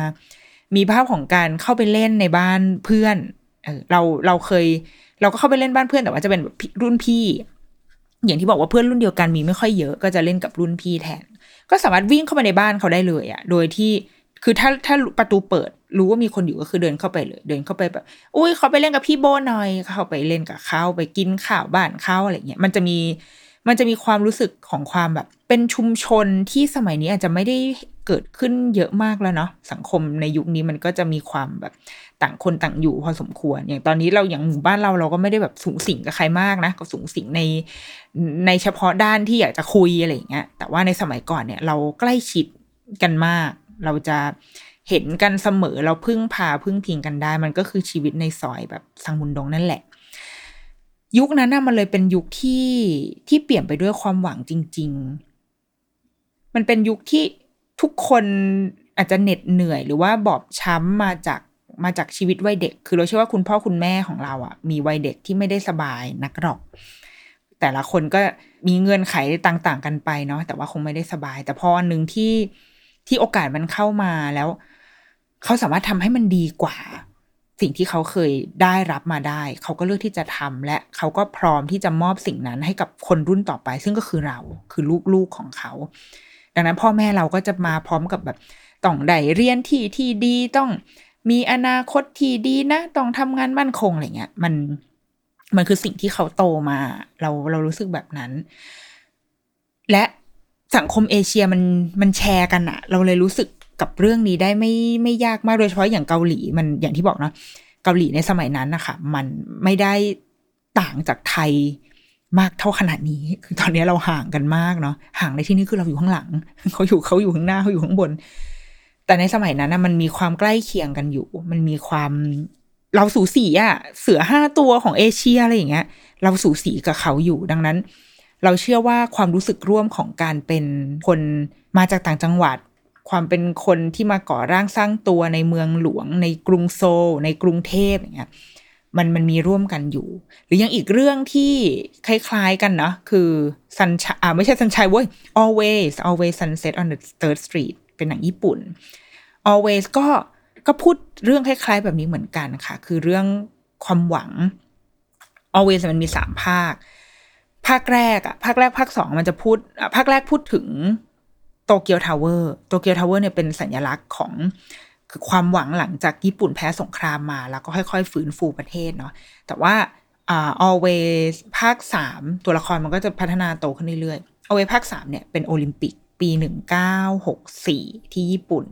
มีภาพของการเข้าไปเล่นในบ้านเพื่อนเราเราเคย เราก็เข้าไปเล่นบ้านเพื่อนแต่ว่าจะเป็นแบบรุ่นพี่ อย่างที่บอกว่าเพื่อนรุ่นเดียวกันมีไม่ค่อยเยอะก็จะเล่นกับรุ่นพี่แทน ก็สามารถวิ่งเข้ามาในบ้านเขาได้เลยอะ่ะ โดยที่คือถ้าถ้าประตูเปิดรู้ว่ามีคนอยู่ก็คือเดินเข้าไปเลย เดินเข้าไปแบบ อุ้ยเขาไปเล่นกับพี่โบหน่อยเขาไปเล่นกับเขาไปกินข้าวบ้านเขาอะไรเงี้ยมันจะมีมันจะมีความรู้สึกของความแบบ เป็นชุมชนที่สมัยนี้อาจจะไม่ได้ เกิดขึ้นเยอะมากแล้วเนาะสังคมในยุคนี้มันก็จะมีความแบบต่างคนต่างอยู่พอสมควร อย่างตอนนี้เราอย่างหมู่บ้านเราเราก็ไม่ได้แบบสูงสิงกับใครมากนะก็สูงสิงในในเฉพาะด้านที่อยากจะคุยอะไรเงี้ยแต่ว่าในสมัยก่อนเนี่ย เราใกล้ชิดกันมาก เราจะเห็นกันเสมอเราพึ่งพาพึ่งพิงกันได้ มันก็คือชีวิตในซอยแบบสังมุนดงนั่นแหละ ยุคนั้นน่ะมันเลยเป็นยุคที่ที่เปลี่ยนไปด้วยความหวังจริง ๆ มันเป็นยุคที่ ทุกคนอาจจะเหน็ดเหนื่อย หรือว่าบอบช้ำมาจากมาจากชีวิตวัยเด็ก คือเราเชื่อว่าคุณพ่อคุณแม่ของเราอะ่ะ มีวัยเด็กที่ไม่ได้สบายนักหรอก แต่ละคนก็มีเงื่อนไขต่างๆ กันไปเนาะแต่ว่าคงไม่ได้สบาย แต่พออันหนึ่งที่ที่โอกาสมันเข้ามาแล้ว เขาสามารถทำให้มันดีกว่า สิ่งที่เขาเคยได้รับมาได้ เขาก็เลือกที่จะทำและเขาก็พร้อมที่จะมอบสิ่งนั้นให้กับคนรุ่นต่อไป ซึ่งก็คือเราคือลูกๆของเขา ดังนั้นพ่อแม่เราก็จะมาพร้อมกับแบบต้องได้เรียนที่ที่ดีต้องมีอนาคตที่ดีนะ ต้องทำงานมั่นคงอะไรเงี้ยมันมันคือสิ่งที่เขาโตมา เราเรารู้สึกแบบนั้น และสังคมเอเชียมันมันแชร์กันอะเราเลยรู้สึกกับเรื่องนี้ได้ไม่ไม่ยากมากโดยเฉพาะอย่างเกาหลีมันอย่างที่บอกเนาะเกาหลีในสมัยนั้นนะคะมันไม่ได้ต่างจากไทย มากเท่าขนาดนี้ คือตอนนี้เราห่างกันมากเนาะ ห่างในที่นี้คือเราอยู่ข้างหลัง เขาอยู่เขาอยู่ข้างหน้าเขาอยู่ข้างบน แต่ในสมัยนั้นนะมันมีความใกล้เคียงกันอยู่ มันมีความเราสูสีอะเสือห้าตัวของเอเชียอะไรอย่างเงี้ย เราสูสีกับเขาอยู่ ดังนั้น เราเชื่อว่าความรู้สึกร่วมของการเป็นคนมาจากต่างจังหวัด ความเป็นคนที่มาก่อร่างสร้างตัวในเมืองหลวง ในกรุงโซลในกรุงเทพอย่างเงี้ย มันมันมีร่วมกันอยู่ หรือยังอีกเรื่องที่คล้ายๆกันนะคือซันชอ่าไม่ใช่ซันชัยเว้ย always always sunset on the third street เป็นหนังญี่ปุ่น always ก็ก็พูดเรื่องคล้ายๆแบบนี้เหมือนกันค่ะ คือเรื่องความหวัง always มันมีสามภาค ภาคแรกอะภาคแรกภาคสองมันจะพูด ภาคแรกพูดถึงโตเกียวทาวเวอร์โตเกียวทาวเวอร์เนี่ยเป็นสัญลักษณ์ของ คือความหวังหลังจากญี่ปุ่นแพ้สงครามมา แล้วก็ค่อยๆ ฟื้นฟูประเทศเนาะแต่ว่าอ่า always ภาคสามตัวละครมันก็จะพัฒนาโตขึ้นเรื่อยๆ always ภาคสามเนี่ยเป็นโอลิมปิกปีหนึ่งเก้าหกสี่ที่ญี่ปุ่น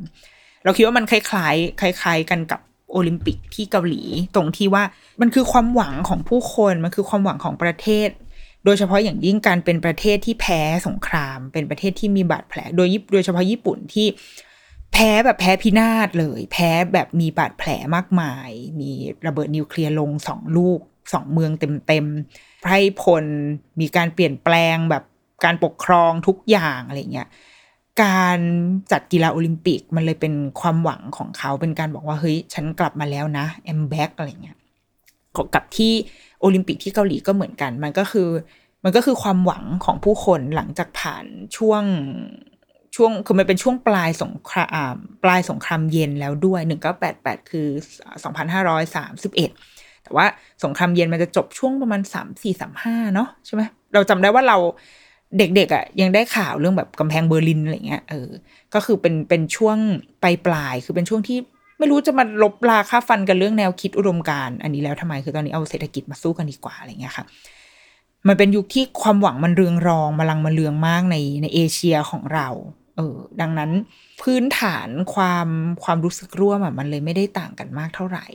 เราคิดว่ามันคล้ายๆ คล้าย ๆ กันกับโอลิมปิกที่เกาหลี ตรงที่ว่ามันคือความหวังของผู้คน มันคือความหวังของประเทศ โดยเฉพาะอย่างยิ่งการเป็นประเทศที่แพ้สงคราม เป็นประเทศที่มีบาดแผล โดยโดยเฉพาะญี่ปุ่นที่ แพ้แบบแพ้พินาศเลย แพ้แบบมีบาดแผลมากมาย มีระเบิดนิวเคลียร์ลงสองลูกสองเมืองเต็มๆไพร่พลมีการเปลี่ยนแปลงแบบการปกครองทุกอย่างอะไรเงี้ยการจัดกีฬาโอลิมปิกมันเลยเป็นความหวังของเขาเป็นการบอกว่าเฮ้ยฉันกลับมาแล้วนะ I'm back อะไรเงี้ยกับที่โอลิมปิกที่เกาหลีก็เหมือนกัน มันก็คือ มันก็คือความหวังของผู้คนหลังจากผ่านช่วง ช่วงคือมันเป็นช่วงปลายสงครามปลายสงครามเย็นแล้วด้วยหนึ่งเก้าแปดแปดคือสองพันห้าร้อยสามสิบเอ็ดแต่ว่าสงครามเย็นมันจะจบช่วงประมาณสามสี่สามห้าเนาะใช่ไหมเราจำได้ว่าเราเด็กๆอะ่ะยังได้ข่าวเรื่องแบบกำแพงเบอร์ลินอะไรเงี้ยเออก็คือเป็นเป็นช่วงปลายปลายคือเป็นช่วงที่ไม่รู้จะมาลบลาค่าฟันกันเรื่องแนวคิดอุดมการณ์อันนี้แล้วทำไมคือตอนนี้เอาเศรษฐกิจมาสู้กันดีกว่าอะไรเงี้ยค่ะมันเป็นยุคที่ความหวังมันเรืองรองมาลังมาเรืองมากในในเอเชียของเรา เออดังนั้นพื้นฐานความความรู้สึกร่วมอะมันเลยไม่ได้ต่างกันมากเท่าไหร่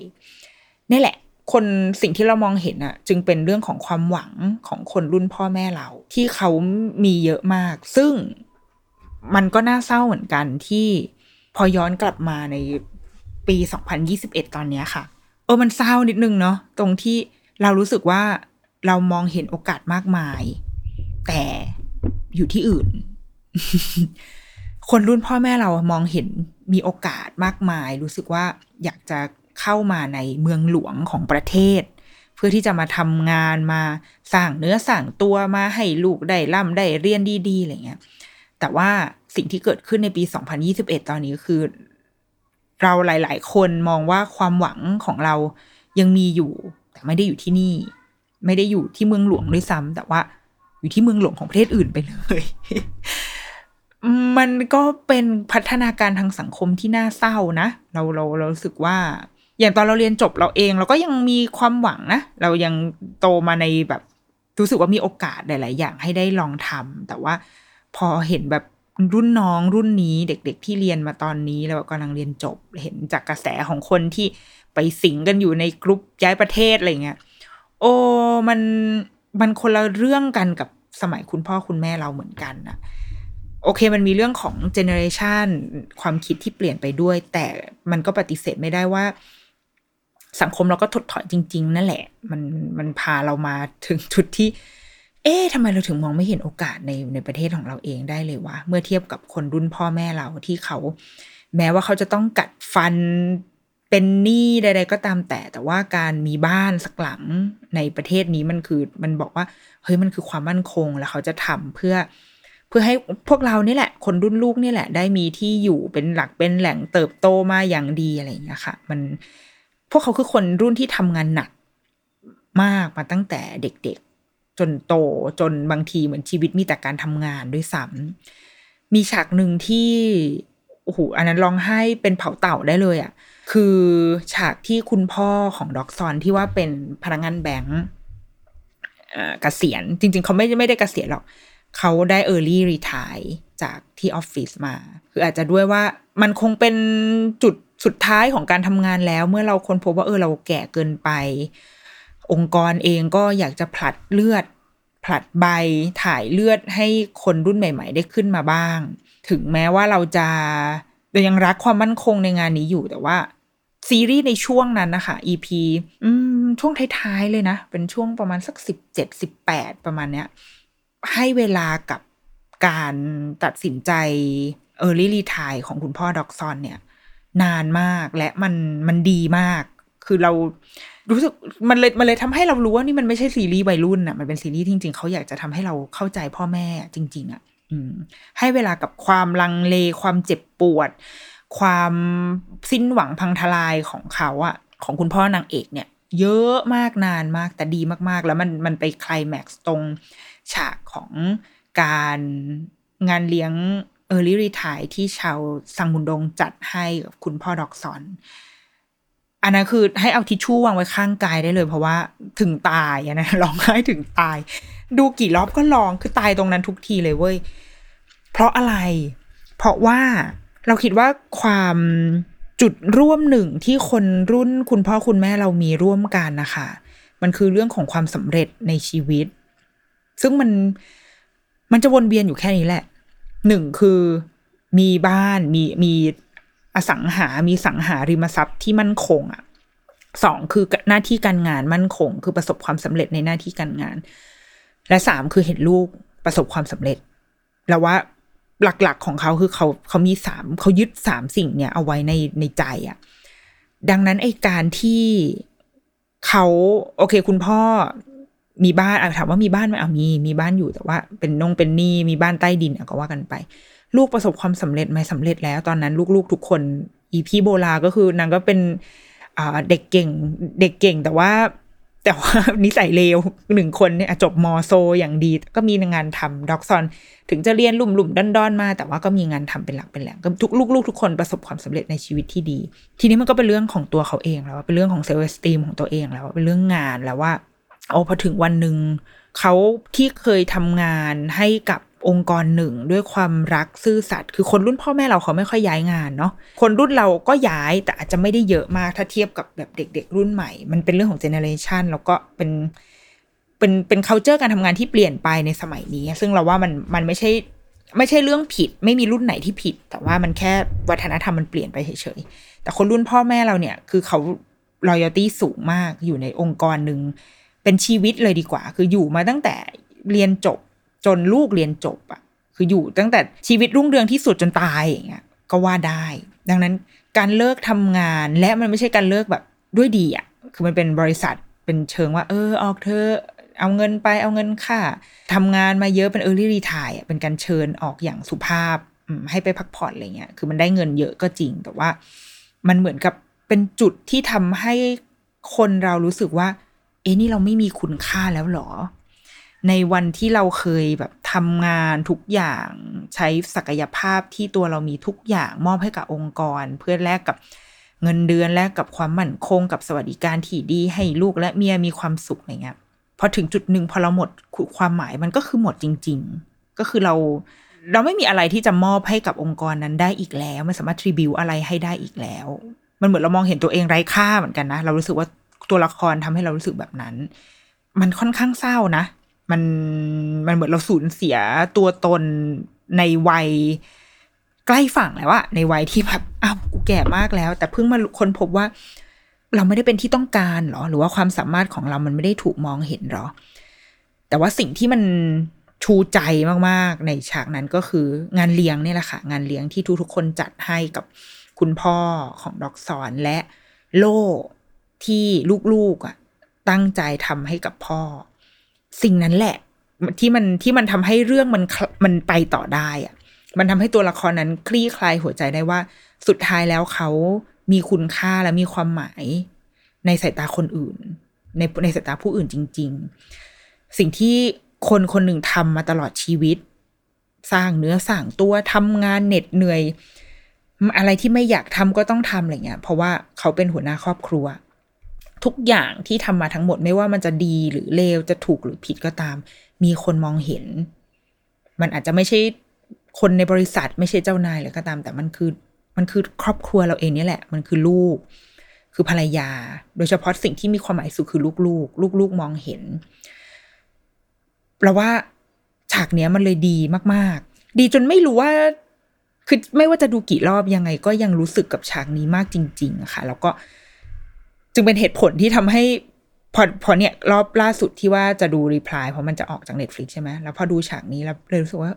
นี่แหละ คนสิ่งที่เรามองเห็นอะ จึงเป็นเรื่องของความหวังของคนรุ่นพ่อแม่เรา ที่เขามีเยอะมาก ซึ่งมันก็น่าเศร้าเหมือนกันที่พอย้อนกลับมาในปี 2021 ตอนเนี้ยค่ะ เออมันเศร้านิดนึงเนาะตรงที่เรารู้สึกว่าเรามองเห็นโอกาสมากมาย แต่อยู่ที่อื่น คนรุ่นพ่อแม่เรามองเห็นมีโอกาสมากมาย รู้สึกว่าอยากจะเข้ามาในเมืองหลวงของประเทศ เพื่อที่จะมาทำงานมาสร้างเนื้อสร้างตัวมาให้ลูกได้ร่ำได้เรียนดีๆอะไรเงี้ยแต่ว่าสิ่งที่เกิดขึ้นในปี 2021 ตอนนี้คือ เราหลาย ๆ คนมองว่าความหวังของเรายังมีอยู่ แต่ไม่ได้อยู่ที่นี่ ไม่ได้อยู่ที่เมืองหลวงด้วยซ้ำแต่ว่าอยู่ที่เมืองหลวงของประเทศอื่นไปเลย มันก็เป็นพัฒนาการทางสังคมที่น่าเศร้านะ เราเราเรารู้สึกว่า อย่างตอนเราเรียนจบเราเอง เราก็ยังมีความหวังนะ เรายังโตมาในแบบรู้สึกว่ามีโอกาสหลาย ๆ อย่างให้ได้ลองทำแต่ว่าพอเห็นแบบรุ่นน้องรุ่นนี้เด็ก ๆ ที่เรียนมาตอนนี้แล้วกำลังเรียนจบเห็นจากกระแสของคนที่ไปสิงกันอยู่ในกลุ่มย้ายประเทศอะไรเงี้ยโอ้มันมันคนละเรื่องกันกับสมัยคุณพ่อคุณแม่เราเหมือนกันนะ โอเคมันมีเรื่องของเจเนอเรชันความคิดที่เปลี่ยนไปด้วย แต่มันก็ปฏิเสธไม่ได้ว่า สังคมเราก็ถดถอยจริง ๆ นั่นแหละ มันมันพาเรามาถึงจุดที่ เอ๊ะทำไมเราถึงมองไม่เห็นโอกาสในในประเทศของเราเองได้เลยวะเมื่อเทียบกับคนรุ่นพ่อแม่เราที่เขา แม้ว่าเขาจะต้องกัดฟันเป็นหนี้ใด ๆ ก็ตามแต่แต่ว่าการมีบ้านสักหลังในประเทศนี้มันคือ มันบอกว่า เฮ้ยมันคือความมั่นคงแล้วเขาจะทำเพื่อ เพื่อให้พวกเรานี่แหละ คนรุ่นลูกนี่แหละ ได้มีที่อยู่เป็นหลักเป็นแหล่งเติบโตมาอย่างดีอะไรอย่างเงี้ยค่ะ มันพวกเขาคือคนรุ่นที่ทำงานหนักมากมาตั้งแต่เด็กๆ จนโตจนบางทีเหมือนชีวิตมีแต่การทำงานด้วยซ้ำมีฉากหนึ่งที่โอ้โหอันนั้นร้องไห้เป็นเผาเต่าได้เลยอะ่ะคือฉากที่คุณพ่อของด็อกซอนที่ว่าเป็นพนักงานแบงก์เกษียณจริง ๆ เขาไม่ไม่ได้เกษียณหรอก เขาได้ early retire จากที่ออฟฟิศมา คืออาจจะด้วยว่ามันคงเป็นจุดสุดท้ายของการทำงานแล้ว เมื่อเราค้นพบว่าเออเราแก่เกินไป องค์กรเองก็อยากจะผลัดเลือด ผลัดใบถ่ายเลือดให้คนรุ่นใหม่ ๆ ได้ขึ้นมาบ้าง ถึงแม้ว่าเราจะยังรักความมั่นคงในงานนี้อยู่แต่ว่าซีรีส์ในช่วงนั้นนะคะ EP อืมช่วงท้าย ๆ เลยนะ เป็นช่วงประมาณสักสิบเจ็ดสิบแปดประมาณเนี้ย ให้เวลากับการตัดสินใจ Early Retire ของคุณพ่อด็อกซอนเนี่ย นานมากและมันมันดีมาก คือเรารู้สึกมันเลยมันเลยทำให้เรารู้ว่านี่มันไม่ใช่ซีรีส์วัยรุ่นอะมันเป็นซีรีส์จริง ๆ เขาอยากจะทำให้เราเข้าใจพ่อแม่จริง ๆอะให้เวลากับความลังเลความเจ็บปวด ความสิ้นหวังพังทลายของเขาอะของคุณพ่อนางเอกเนี่ย เยอะมากนานมากแต่ดีมากๆ แล้วมันมันไปคลแม็กซ์ตรง ฉากของการงานเลี้ยงเออร์ลี่รีทายที่ชาวซังมุนดงจัดให้กับคุณพ่อดอกซอน อันนั้นคือให้เอาทิชชู่วางไว้ข้างกายได้เลย เพราะว่าถึงตายนะร้องไห้ถึงตาย ดูกี่รอบก็ร้องคือตายตรงนั้นทุกทีเลยเว้ย เพราะอะไร เพราะว่าเราคิดว่าความจุดร่วมหนึ่งที่คนรุ่นคุณพ่อคุณแม่เรามีร่วมกันนะคะ มันคือเรื่องของความสำเร็จในชีวิต ซึ่งมันมันจะวนเวียนอยู่แค่นี้แหละหนึ่งคือมีบ้านมีมีอสังหา มีสังหาริมทรัพย์ที่มั่นคงอะสองคือหน้าที่การงานมั่นคง คือประสบความสำเร็จในหน้าที่การงาน และสามคือเห็นลูกประสบความสำเร็จ แล้วว่าหลักๆของเขาคือเขาเขามีสามเขายึดสามสิ่งเนี่ยเอาไว้ในในใจอะ่ะดังนั้นไอการที่เขาโอเค คุณพ่อ มีบ้านอะถามว่ามีบ้านไหมอะมีมีบ้านอยู่แต่ว่า เป็นนงเป็นนี้มีบ้านใต้ดินก็ว่ากันไป ลูกประสบความสำเร็จไหมสำเร็จแล้ว ตอนนั้นลูกๆทุกคน อีพี่โบลาก็คือนางก็เป็นอ่าเด็กเก่ง เด็กเก่งแต่ว่า แต่ว่านิสัยเลวหนึ่งคนเนี่ยจบมอโซลอย่างดี ก็มีงานทำด็อกซอน ถึงจะเรียนลุ่มลุ่มดอนดอนมา แต่ว่าก็มีงานทำเป็นหลักเป็นแหล่งก็ทุกลูกๆทุกคนประสบความสำเร็จในชีวิตที่ดี ทีนี้มันก็เป็นเรื่องของตัวเขาเองแล้วเป็นเรื่องของ self-esteem ของตัวเองแล้วเป็นเรื่องงานแล้วว่า โอ้พอถึงวันหนึ่งเขาที่เคยทำงานให้กับองค์กรหนึ่งด้วยความรักซื่อสัตย์คือคนรุ่นพ่อแม่เราเขาไม่ค่อยย้ายงานเนาะคนรุ่นเราก็ย้ายแต่อาจจะไม่ได้เยอะมากถ้าเทียบกับแบบเด็ก ๆ รุ่นใหม่ มันเป็นเรื่องของเจเนอเรชันแล้วก็เป็นเป็นเป็น culture การทำงานที่เปลี่ยนไปในสมัยนี้ ซึ่งเราว่ามันมันไม่ใช่ไม่ใช่เรื่องผิด ไม่มีรุ่นไหนที่ผิด แต่ว่ามันแค่วัฒนธรรมมันเปลี่ยนไปเฉยๆแต่คนรุ่นพ่อแม่เราเนี่ยคือเขา loyalty สูงมากอยู่ในองค์กรหนึ่ง เป็นชีวิตเลยดีกว่า คืออยู่มาตั้งแต่เรียนจบจนลูกเรียนจบอะคืออยู่ตั้งแต่ชีวิตรุ่งเรืองที่สุดจนตายอย่างเงี้ยก็ว่าได้ ดังนั้นการเลิกทำงานและมันไม่ใช่การเลิกแบบด้วยดีอะคือมันเป็นบริษัทเป็นเชิงว่า เออออกเธอเอาเงินไปเอาเงินค่าทำงานมาเยอะเป็น early retire อะเป็นการเชิญออกอย่างสุภาพให้ไปพักผ่อนอะไรเงี้ย คือมันได้เงินเยอะก็จริง แต่ว่ามันเหมือนกับเป็นจุดที่ทำให้คนเรารู้สึกว่า เอ้นี่เราไม่มีคุณค่าแล้วหรอ ในวันที่เราเคยแบบทำงานทุกอย่างใช้ศักยภาพที่ตัวเรามีทุกอย่างมอบให้กับองค์กร เพื่อแลกกับเงินเดือนแลกกับความมั่นคงกับสวัสดิการที่ดีให้ลูกและเมียมีความสุขอะไรเงี้ยพอถึงจุดหนึ่งพอเราหมดความหมายมันก็คือหมดจริง ๆ ก็คือเราเราไม่มีอะไรที่จะมอบให้กับองค์กรนั้นได้อีกแล้วไม่สามารถทริบิวอะไรให้ได้อีกแล้ว มันเหมือนเรามองเห็นตัวเองไร้ค่าเหมือนกันนะ เรารู้สึกว่า ตัวละครทำให้เรารู้สึกแบบนั้น มันค่อนข้างเศร้านะ มันมันเหมือนเราสูญเสียตัวตนในวัยใกล้ฝั่งแล้วอะในวัยที่แบบอ้าวกูแก่มากแล้ว แต่เพิ่งมาค้นพบว่า เราไม่ได้เป็นที่ต้องการหรอ หรือว่าความสามารถของเรามันไม่ได้ถูกมองเห็นหรอ แต่ว่าสิ่งที่มันชูใจมากๆ ในฉากนั้นก็คืองานเลี้ยงนี่แหละค่ะ งานเลี้ยงที่ทุกๆคนจัดให้กับคุณพ่อของด็อกซอนและโล่ ที่ลูกๆอะตั้งใจทำให้กับพ่อ สิ่งนั้นแหละ ที่มันที่มันทำให้เรื่องมันมันไปต่อได้อะ มันทำให้ตัวละครนั้นคลี่คลายหัวใจได้ว่า สุดท้ายแล้วเขามีคุณค่าและมีความหมาย ในสายตาคนอื่น ในในสายตาผู้อื่นจริง ๆ สิ่งที่คนคนหนึ่งทำมาตลอดชีวิต สร้างเนื้อสร้างตัวทำงานเหน็ดเหนื่อย อะไรที่ไม่อยากทำก็ต้องทำอะไรเงี้ย เพราะว่าเขาเป็นหัวหน้าครอบครัว ทุกอย่างที่ทำมาทั้งหมดไม่ว่ามันจะดีหรือเลวจะถูกหรือผิดก็ตาม มีคนมองเห็น มันอาจจะไม่ใช่คนในบริษัทไม่ใช่เจ้านายหรือก็ตาม แต่มันคือมันคือครอบครัวเราเองนี่แหละ มันคือลูก คือภรรยา โดยเฉพาะสิ่งที่มีความหมายสุดคือลูกๆ ลูกๆมองเห็นเราว่าฉากเนี้ยมันเลยดีมากๆ ดีจนไม่รู้ว่าคือไม่ว่าจะดูกี่รอบยังไง ก็ยังรู้สึกกับฉากนี้มากจริง ๆอะค่ะ แล้วก็ จึงเป็นเหตุผลที่ทำให้ พอพอเนี่ยรอบล่าสุดที่ว่าจะดูรีプライเพราะมันจะออกจาก Netflix ใช่ไหมแล้วพอดูฉากนี้แล้วเลยรู้สึกว่า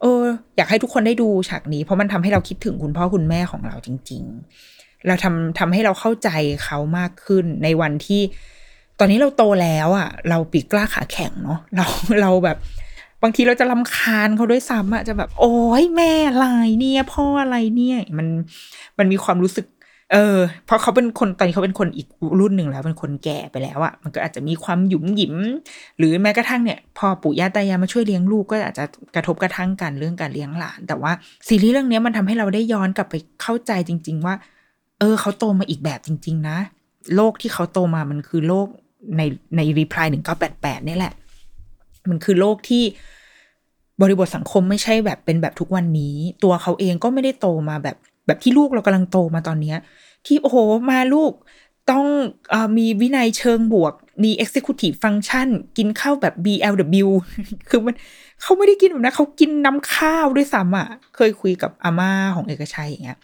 เออ อยากให้ทุกคนได้ดูฉากนี้ เพราะมันทำให้เราคิดถึงคุณพ่อคุณแม่ของเราจริง ๆ เราทำทำให้เราเข้าใจเขามากขึ้นในวันที่ ตอนนี้เราโตแล้วอะ่ะ เราปีกกล้าขาแข็งเนาะเราเราแบบ บางทีเราจะลำคาญเขาด้วยซ้ำอะจะแบบ โอ้ยแม่อะไรเนี่ย พ่ออะไรเนี่ย มันมันมีความรู้สึก เออเพราะเขาเป็นคนตอนนี้เขาเป็นคนอีกรุ่นหนึ่งแล้วเป็นคนแก่ไปแล้วอะมันก็อาจจะมีความหยุมหยิม หรือแม้กระทั่งเนี่ย พอปู่ย่าตายายมาช่วยเลี้ยงลูกก็อาจจะกระทบกระทั่งกันเรื่องการเลี้ยงหลาน แต่ว่าซีรีส์เรื่องนี้มันทำให้เราได้ย้อนกลับไปเข้าใจจริง ๆ ว่า เออเขาโตมาอีกแบบจริง ๆ นะ โลกที่เขาโตมามันคือโลกในในรีプライหนึ่งเก้าแปดแปดนี่แหละ มันคือโลกที่บริบทสังคมไม่ใช่แบบเป็นแบบทุกวันนี้ ตัวเขาเองก็ไม่ได้โตมาแบบ แบบที่ลูกเรากำลังโตมาตอนเนี้ย ที่โอ้โหมาลูกต้องอมีวินัยเชิงบวก มี executive function กินข้าวแบบ BLW คือมันเขาไม่ได้กินแบบนั้นเขากินน้ำข้าวด้วยซ้ำอะ เคยคุยกับอาม่าของเอกชัยอย่างเงี้ย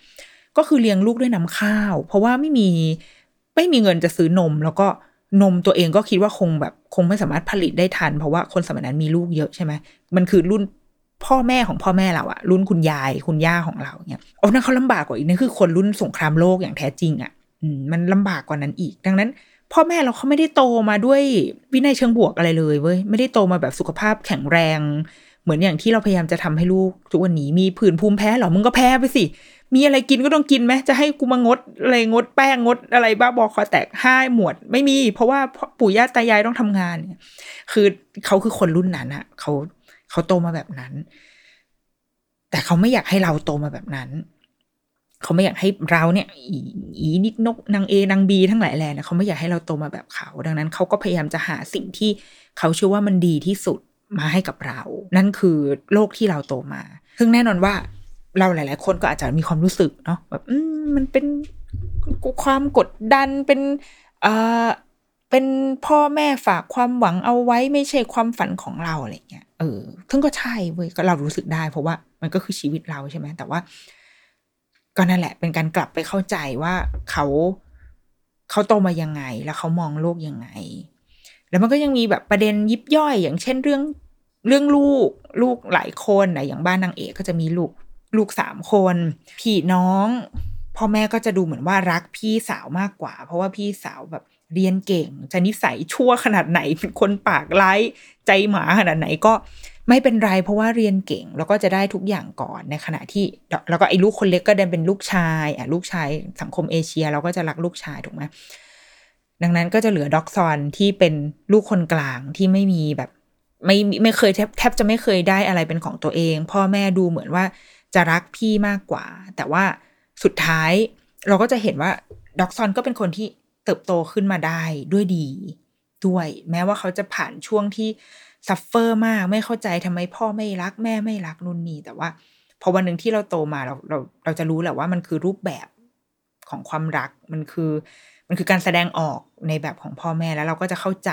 ก็คือเลี้ยงลูกด้วยน้ำข้าว เพราะว่าไม่มีไม่มีเงินจะซื้อนม แล้วก็นมตัวเองก็คิดว่าคงแบบคงไม่สามารถผลิตได้ทัน เพราะว่าคนสมัยนั้นมีลูกเยอะใช่ไหมมันคือรุ่น พ่อแม่ของพ่อแม่เราอะรุ่นคุณยายคุณย่าของเราเนี่ยโอ้นั่นเขาลำบากกว่าอีกนั่นคือคนรุ่นสงครามโลกอย่างแท้จริงอะมันลำบากกว่านั้นอีก ดังนั้น พ่อแม่เราเขาไม่ได้โตมาด้วยวินัยเชิงบวกอะไรเลยเว้ยไม่ได้โตมาแบบสุขภาพแข็งแรง เหมือนอย่างที่เราพยายามจะทำให้ลูกทุกวันนี้มีผื่นภูมิแพ้เหรอมึงก็แพ้ไปสิมีอะไรกินก็ต้องกินไหมจะให้กูมางดอะไรงดแป้งงดอะไรบ้าบอคอแตกห้าหมวด ไม่มี เพราะว่าปู่ย่าตายายต้องทำงานเนี่ยคือเขาคือคนรุ่นนั้นอะเขา เขาโตมาแบบนั้น แต่เขาไม่อยากให้เราโตมาแบบนั้น เขาไม่อยากให้เราเนี่ยอีนิดนกนางเอนางบีทั้งหลายแหล่เนี่ยเขาไม่อยากให้เราโตมาแบบเขา ดังนั้นเขาก็พยายามจะหาสิ่งที่เขาเชื่อว่ามันดีที่สุดมาให้กับเรา นั่นคือโลกที่เราโตมา ซึ่งแน่นอนว่าเราหลาย ๆ คนก็อาจจะมีความรู้สึกเนาะแบบมันเป็นความกดดันเป็นเอ่อเป็นพ่อแม่ฝากความหวังเอาไว้ไม่ใช่ความฝันของเราอะไรเงี้ย ออซึ่งก็ใช่เว้ยก็เรารู้สึกได้ เพราะว่ามันก็คือชีวิตเราใช่ไหมแต่ว่า ก็นั่นแหละ เป็นการกลับไปเข้าใจว่าเขาเขาโตมายังไง แล้วเขามองโลกยังไง แล้วมันก็ยังมีแบบประเด็นยิบย่อย อย่างเช่นเรื่องเรื่องลูกลูกหลายคนนะอย่างบ้านนางเอกก็จะมีลูกลูกสามคนพี่น้องพ่อแม่ก็จะดูเหมือนว่ารักพี่สาวมากกว่า เพราะว่าพี่สาวแบบ เรียนเก่งจะนิสัยชั่วขนาดไหนเป็นคนปากร้ายใจหมาขนาดไหนก็ไม่เป็นไรเพราะว่าเรียนเก่งแล้วก็จะได้ทุกอย่างก่อนในขณะที่ แล้วก็ไอ้ลูกคนเล็กก็เดินเป็นลูกชายอะลูกชายสังคมเอเชียเราก็จะรักลูกชายถูกไหมดังนั้นก็จะเหลือด็อกซอนที่เป็นลูกคนกลางที่ไม่มีแบบ ไม่ไม่เคยแทบแทบจะไม่เคยได้อะไรเป็นของตัวเอง พ่อแม่ดูเหมือนว่าจะรักพี่มากกว่า แต่ว่าสุดท้ายเราก็จะเห็นว่าด็อกซอนก็เป็นคนที่ เติบโตขึ้นมาได้ด้วยดีด้วย แม้ว่าเขาจะผ่านช่วงที่ suffer มากไม่เข้าใจทำไมพ่อไม่รักแม่ไม่รักนู่นนี่แต่ว่าพอวันหนึ่งที่เราโตมาเราเราเราจะรู้แหละว่ามันคือรูปแบบของความรักมันคือ มันคือการแสดงออกในแบบของพ่อแม่แล้วเราก็จะเข้าใจ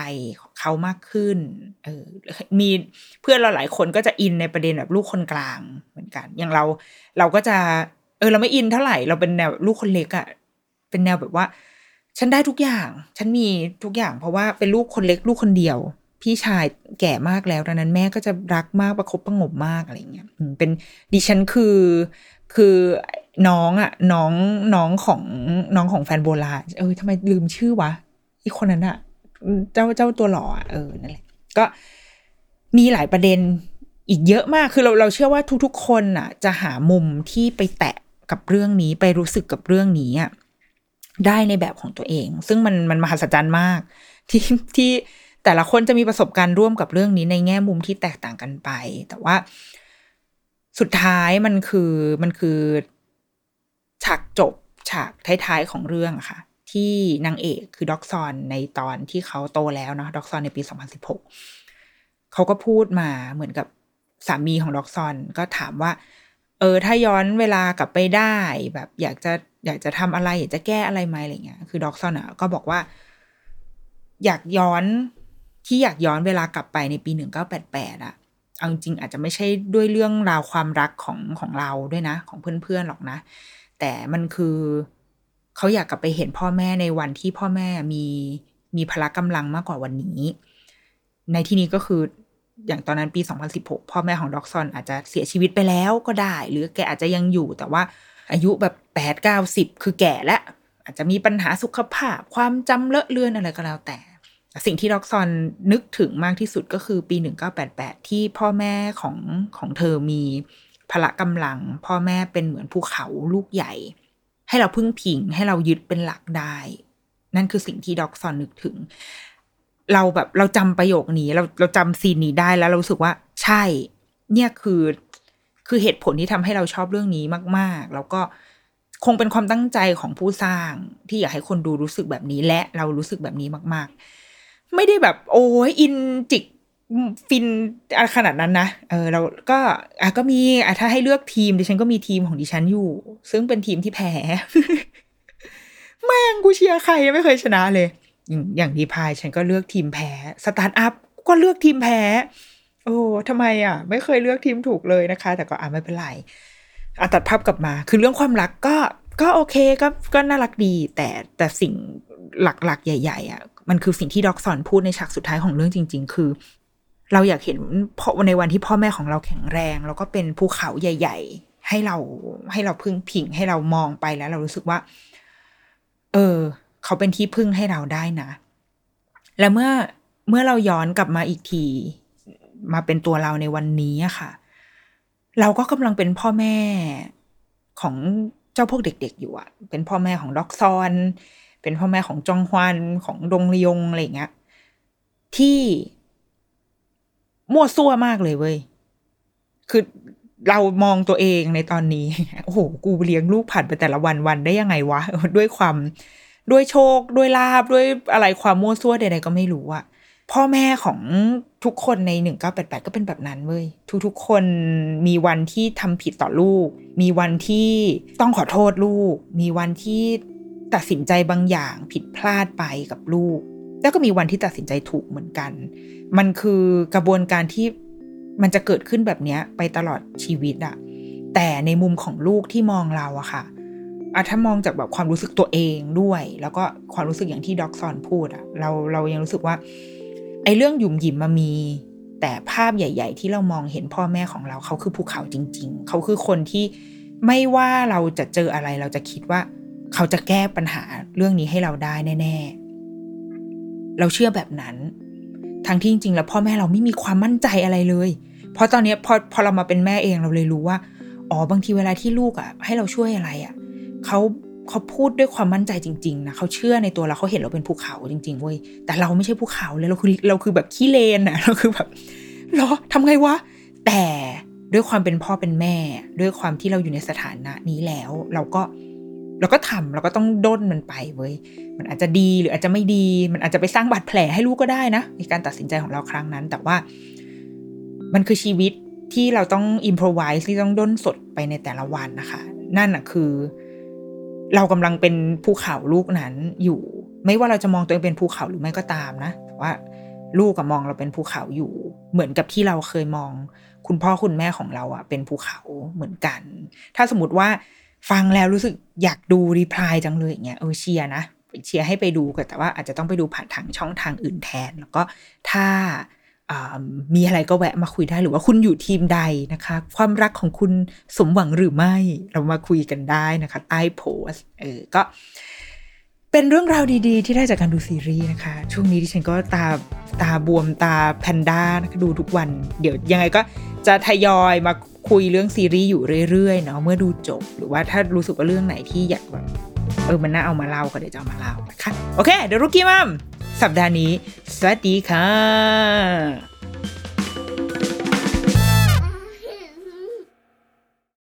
เขามากขึ้น เออมีเพื่อนเราหลายคนก็จะอินในประเด็นแบบลูกคนกลางเหมือนกัน อย่างเราเราก็จะ เออ เราไม่อินเท่าไหร่เราเป็นแนวลูกคนเล็กอะเป็นแนวแบบว่า ฉันได้ทุกอย่าง ฉันมีทุกอย่าง เพราะว่าเป็นลูกคนเล็กลูกคนเดียว พี่ชายแก่มากแล้วดังนั้นแม่ก็จะรักมากประคบประงมมากอะไรเงี้ยเป็นดิฉันคือคือน้องอะน้องน้องของน้องของแฟนโบราณเออทำไมลืมชื่อวะอีกคนนั้นอะเจ้าเจ้าตัวหล่อเออนั่นแหละก็มีหลายประเด็นอีกเยอะมากคือเราเราเชื่อว่าทุกๆคนอะจะหามุมที่ไปแตะกับเรื่องนี้ไปรู้สึกกับเรื่องนี้อะ ได้ในแบบของตัวเอง ซึ่งมันมันมหัศจรรย์มาก ที่ที่แต่ละคนจะมีประสบการณ์ร่วมกับเรื่องนี้ในแง่มุมที่แตกต่างกันไป แต่ว่าสุดท้ายมันคือมันคือฉากจบฉากท้ายๆของเรื่องค่ะ ที่นางเอกคือด็อกซอนในตอนที่เขาโตแล้วเนาะด็อกซอนในปี 2016 เขาก็พูดมาเหมือนกับสามีของด็อกซอนก็ถามว่า เออ ถ้าย้อนเวลากลับไปได้แบบอยากจะ อยากจะทำอะไร อยากจะแก้อะไรไหมอะไรเงี้ย คือด็อกซอนอะก็บอกว่า อยากย้อนที่อยากย้อนเวลากลับไปในปี1988อะเอาจริงอาจจะไม่ใช่ด้วยเรื่องราวความรักของของเราด้วยนะ ของเพื่อนๆหรอกนะ แต่มันคือเขาอยากกลับไปเห็นพ่อแม่ในวันที่พ่อแม่มีมีพละกำลังมากกว่าวันนี้ ในที่นี้ก็คืออย่างตอนนั้นปี 2016 พ่อแม่ของด็อกซอนอาจจะเสียชีวิตไปแล้วก็ได้ หรือแกอาจจะยังอยู่แต่ว่า อายุแบบแปดเก้าสิบคือแก่แล้ว อาจจะมีปัญหาสุขภาพ ความจำเลอะเลือนอะไรก็แล้วแต่ สิ่งที่ด็อกซอนนึกถึงมากที่สุดก็คือปี 1988 ที่พ่อแม่ของของเธอมีพละกำลัง พ่อแม่เป็นเหมือนภูเขาลูกใหญ่ ให้เราพึ่งพิงให้เรายึดเป็นหลักได้ นั่นคือสิ่งที่ด็อกซอนนึกถึง เราแบบเราจำประโยคนี้ เราเราจำซีนนี้ได้แล้วเราสึกว่าใช่ เนี่ยคือ คือเหตุผลที่ทำให้เราชอบเรื่องนี้มาก ๆ แล้วก็คงเป็นความตั้งใจของผู้สร้าง ที่อยากให้คนดูรู้สึกแบบนี้ และเรารู้สึกแบบนี้มาก ๆ ไม่ได้แบบ โอ้ยอินจิกฟินขนาดนั้นนะ เออเราก็อะก็มีอะถ้าให้เลือกทีมดิฉันก็มีทีมของดิฉันอยู่ ซึ่งเป็นทีมที่แพ้แม่งกูเชียร์ใครไม่เคยชนะเลย อย่างดีพายฉันก็เลือกทีมแพ้สตาร์ทอัพก็เลือกทีมแพ้ โอ้ทำไมอะ ไม่เคยเลือกทีมถูกเลยนะคะ แต่ก็อะไม่เป็นไรอะตัดภาพกลับมา คือเรื่องความรักก็ก็โอเคก็ก็น่ารักดี แต่แต่สิ่งหลักๆ ใหญ่ ๆ อะ มันคือสิ่งที่ด็อกซอนพูดในฉากสุดท้ายของเรื่องจริง ๆ คือ เราอยากเห็นพในวันที่พ่อแม่ของเราแข็งแรง แล้วก็เป็นภูเขาใหญ่ ๆ ให้เราให้เราพึ่งพิงให้เรามองไปแล้ว เรารู้สึกว่า เออ เขาเป็นที่พึ่งให้เราได้นะ และเมื่อเมื่อเราย้อนกลับมาอีกที มาเป็นตัวเราในวันนี้อะค่ะ เราก็กำลังเป็นพ่อแม่ของเจ้าพวกเด็ก ๆ อยู่อะเป็นพ่อแม่ของด็อกซอน เป็นพ่อแม่ของจองฮวานของดงลยงอะไรอย่างเงี้ยที่มั่วซั่วมากเลยเว้ย คือเรามองตัวเองในตอนนี้ โอ้โห กูเลี้ยงลูกผ่านไปแต่ละวันวันได้ยังไงวะ ด้วยความด้วยโชค ด้วยลาบ ด้วยอะไรความมั่วซั่วใดๆก็ไม่รู้อะ พ่อแม่ของทุกคนในหนึ่งเก้าแปดแปดก็เป็นแบบนั้นเว้ยทุกๆคนมีวันที่ทำผิดต่อลูก มีวันที่ต้องขอโทษลูก มีวันที่ตัดสินใจบางอย่างผิดพลาดไปกับลูก แล้วก็มีวันที่ตัดสินใจถูกเหมือนกัน มันคือกระบวนการที่มันจะเกิดขึ้นแบบนี้ไปตลอดชีวิตอะแต่ในมุมของลูกที่มองเราอะค่ะอะถ้ามองจากแบบความรู้สึกตัวเองด้วย แล้วก็ความรู้สึกอย่างที่ด็อกซอนพูดอะเราเรายังรู้สึกว่า ไอ้เรื่องหยุ่มหยิมมามี แต่ภาพใหญ่ ๆ ที่เรามองเห็นพ่อแม่ของเราเขาคือภูเขาจริง ๆ เขาคือคนที่ไม่ว่าเราจะเจออะไรเราจะคิดว่า เขาจะแก้ปัญหาเรื่องนี้ให้เราได้แน่ ๆ เราเชื่อแบบนั้น ทั้งที่จริงๆแล้วพ่อแม่เราไม่มีความมั่นใจอะไรเลย เพราะตอนนี้พอพอเรามาเป็นแม่เองเราเลยรู้ว่าอ๋อบางทีเวลาที่ลูกอะ ให้เราช่วยอะไรอะเขา เขาพูดด้วยความมั่นใจจริงๆนะเขาเชื่อในตัวเราเขาเห็นเราเป็นภูเขาจริงๆเว้ยแต่เราไม่ใช่ภูเขาเลยเราคือเราคือแบบขี้เลนอะเราคือแบบเหรอทำไงวะแต่ด้วยความเป็นพ่อเป็นแม่ ด้วยความที่เราอยู่ในสถานะนี้แล้ว เราก็เราก็ทำเราก็ต้องด้นมันไปเว้ยมันอาจจะดีหรืออาจจะไม่ดี มันอาจจะไปสร้างบาดแผลให้ลูกก็ได้นะในการตัดสินใจของเราครั้งนั้น แต่ว่ามันคือชีวิตที่เราต้องอิมพรไวส์ที่ต้องด้นสดไปในแต่ละวันนะคะ นั่นอะคือ เรากำลังเป็นภูเขาลูกนั้นอยู่ ไม่ว่าเราจะมองตัวเองเป็นภูเขาหรือไม่ก็ตามนะแต่ว่าลูกกับมองเราเป็นภูเขาอยู่ เหมือนกับที่เราเคยมอง คุณพ่อคุณแม่ของเราอะเป็นภูเขาเหมือนกัน ถ้าสมมติว่าฟังแล้วรู้สึกอยากดูรีプライจังเลยอย่างเงี้ยเออเชียร์นะเชียร์ให้ไปดูกันแต่ว่าอาจจะต้องไปดูผ่านทางช่องทางอื่นแทน แล้วก็ถ้า มีอะไรก็แวะมาคุยได้หรือว่าคุณอยู่ทีมใดนะคะ ความรักของคุณสมหวังหรือไม่เรามาคุยกันได้นะคะ ใต้โพสเออก็เป็นเรื่องราวดีๆ ที่ได้จากการดูซีรีส์นะคะ ช่วงนี้ที่ฉันก็ตาตาบวมตาแพนด้านะคะดูทุกวัน เดี๋ยวยังไงก็จะทยอยมาคุยเรื่องซีรีส์อยู่เรื่อยๆเนาะเมื่อดูจบ หรือว่าถ้ารู้สึกว่าเรื่องไหนที่อยากแบบเออมันน่าเอามาเล่าก็เดี๋ยวจะเอามาเล่านะคะโอเค เดี๋ยวรุกี้มัม สัปดาห์นี้ สวัสดีค่ะ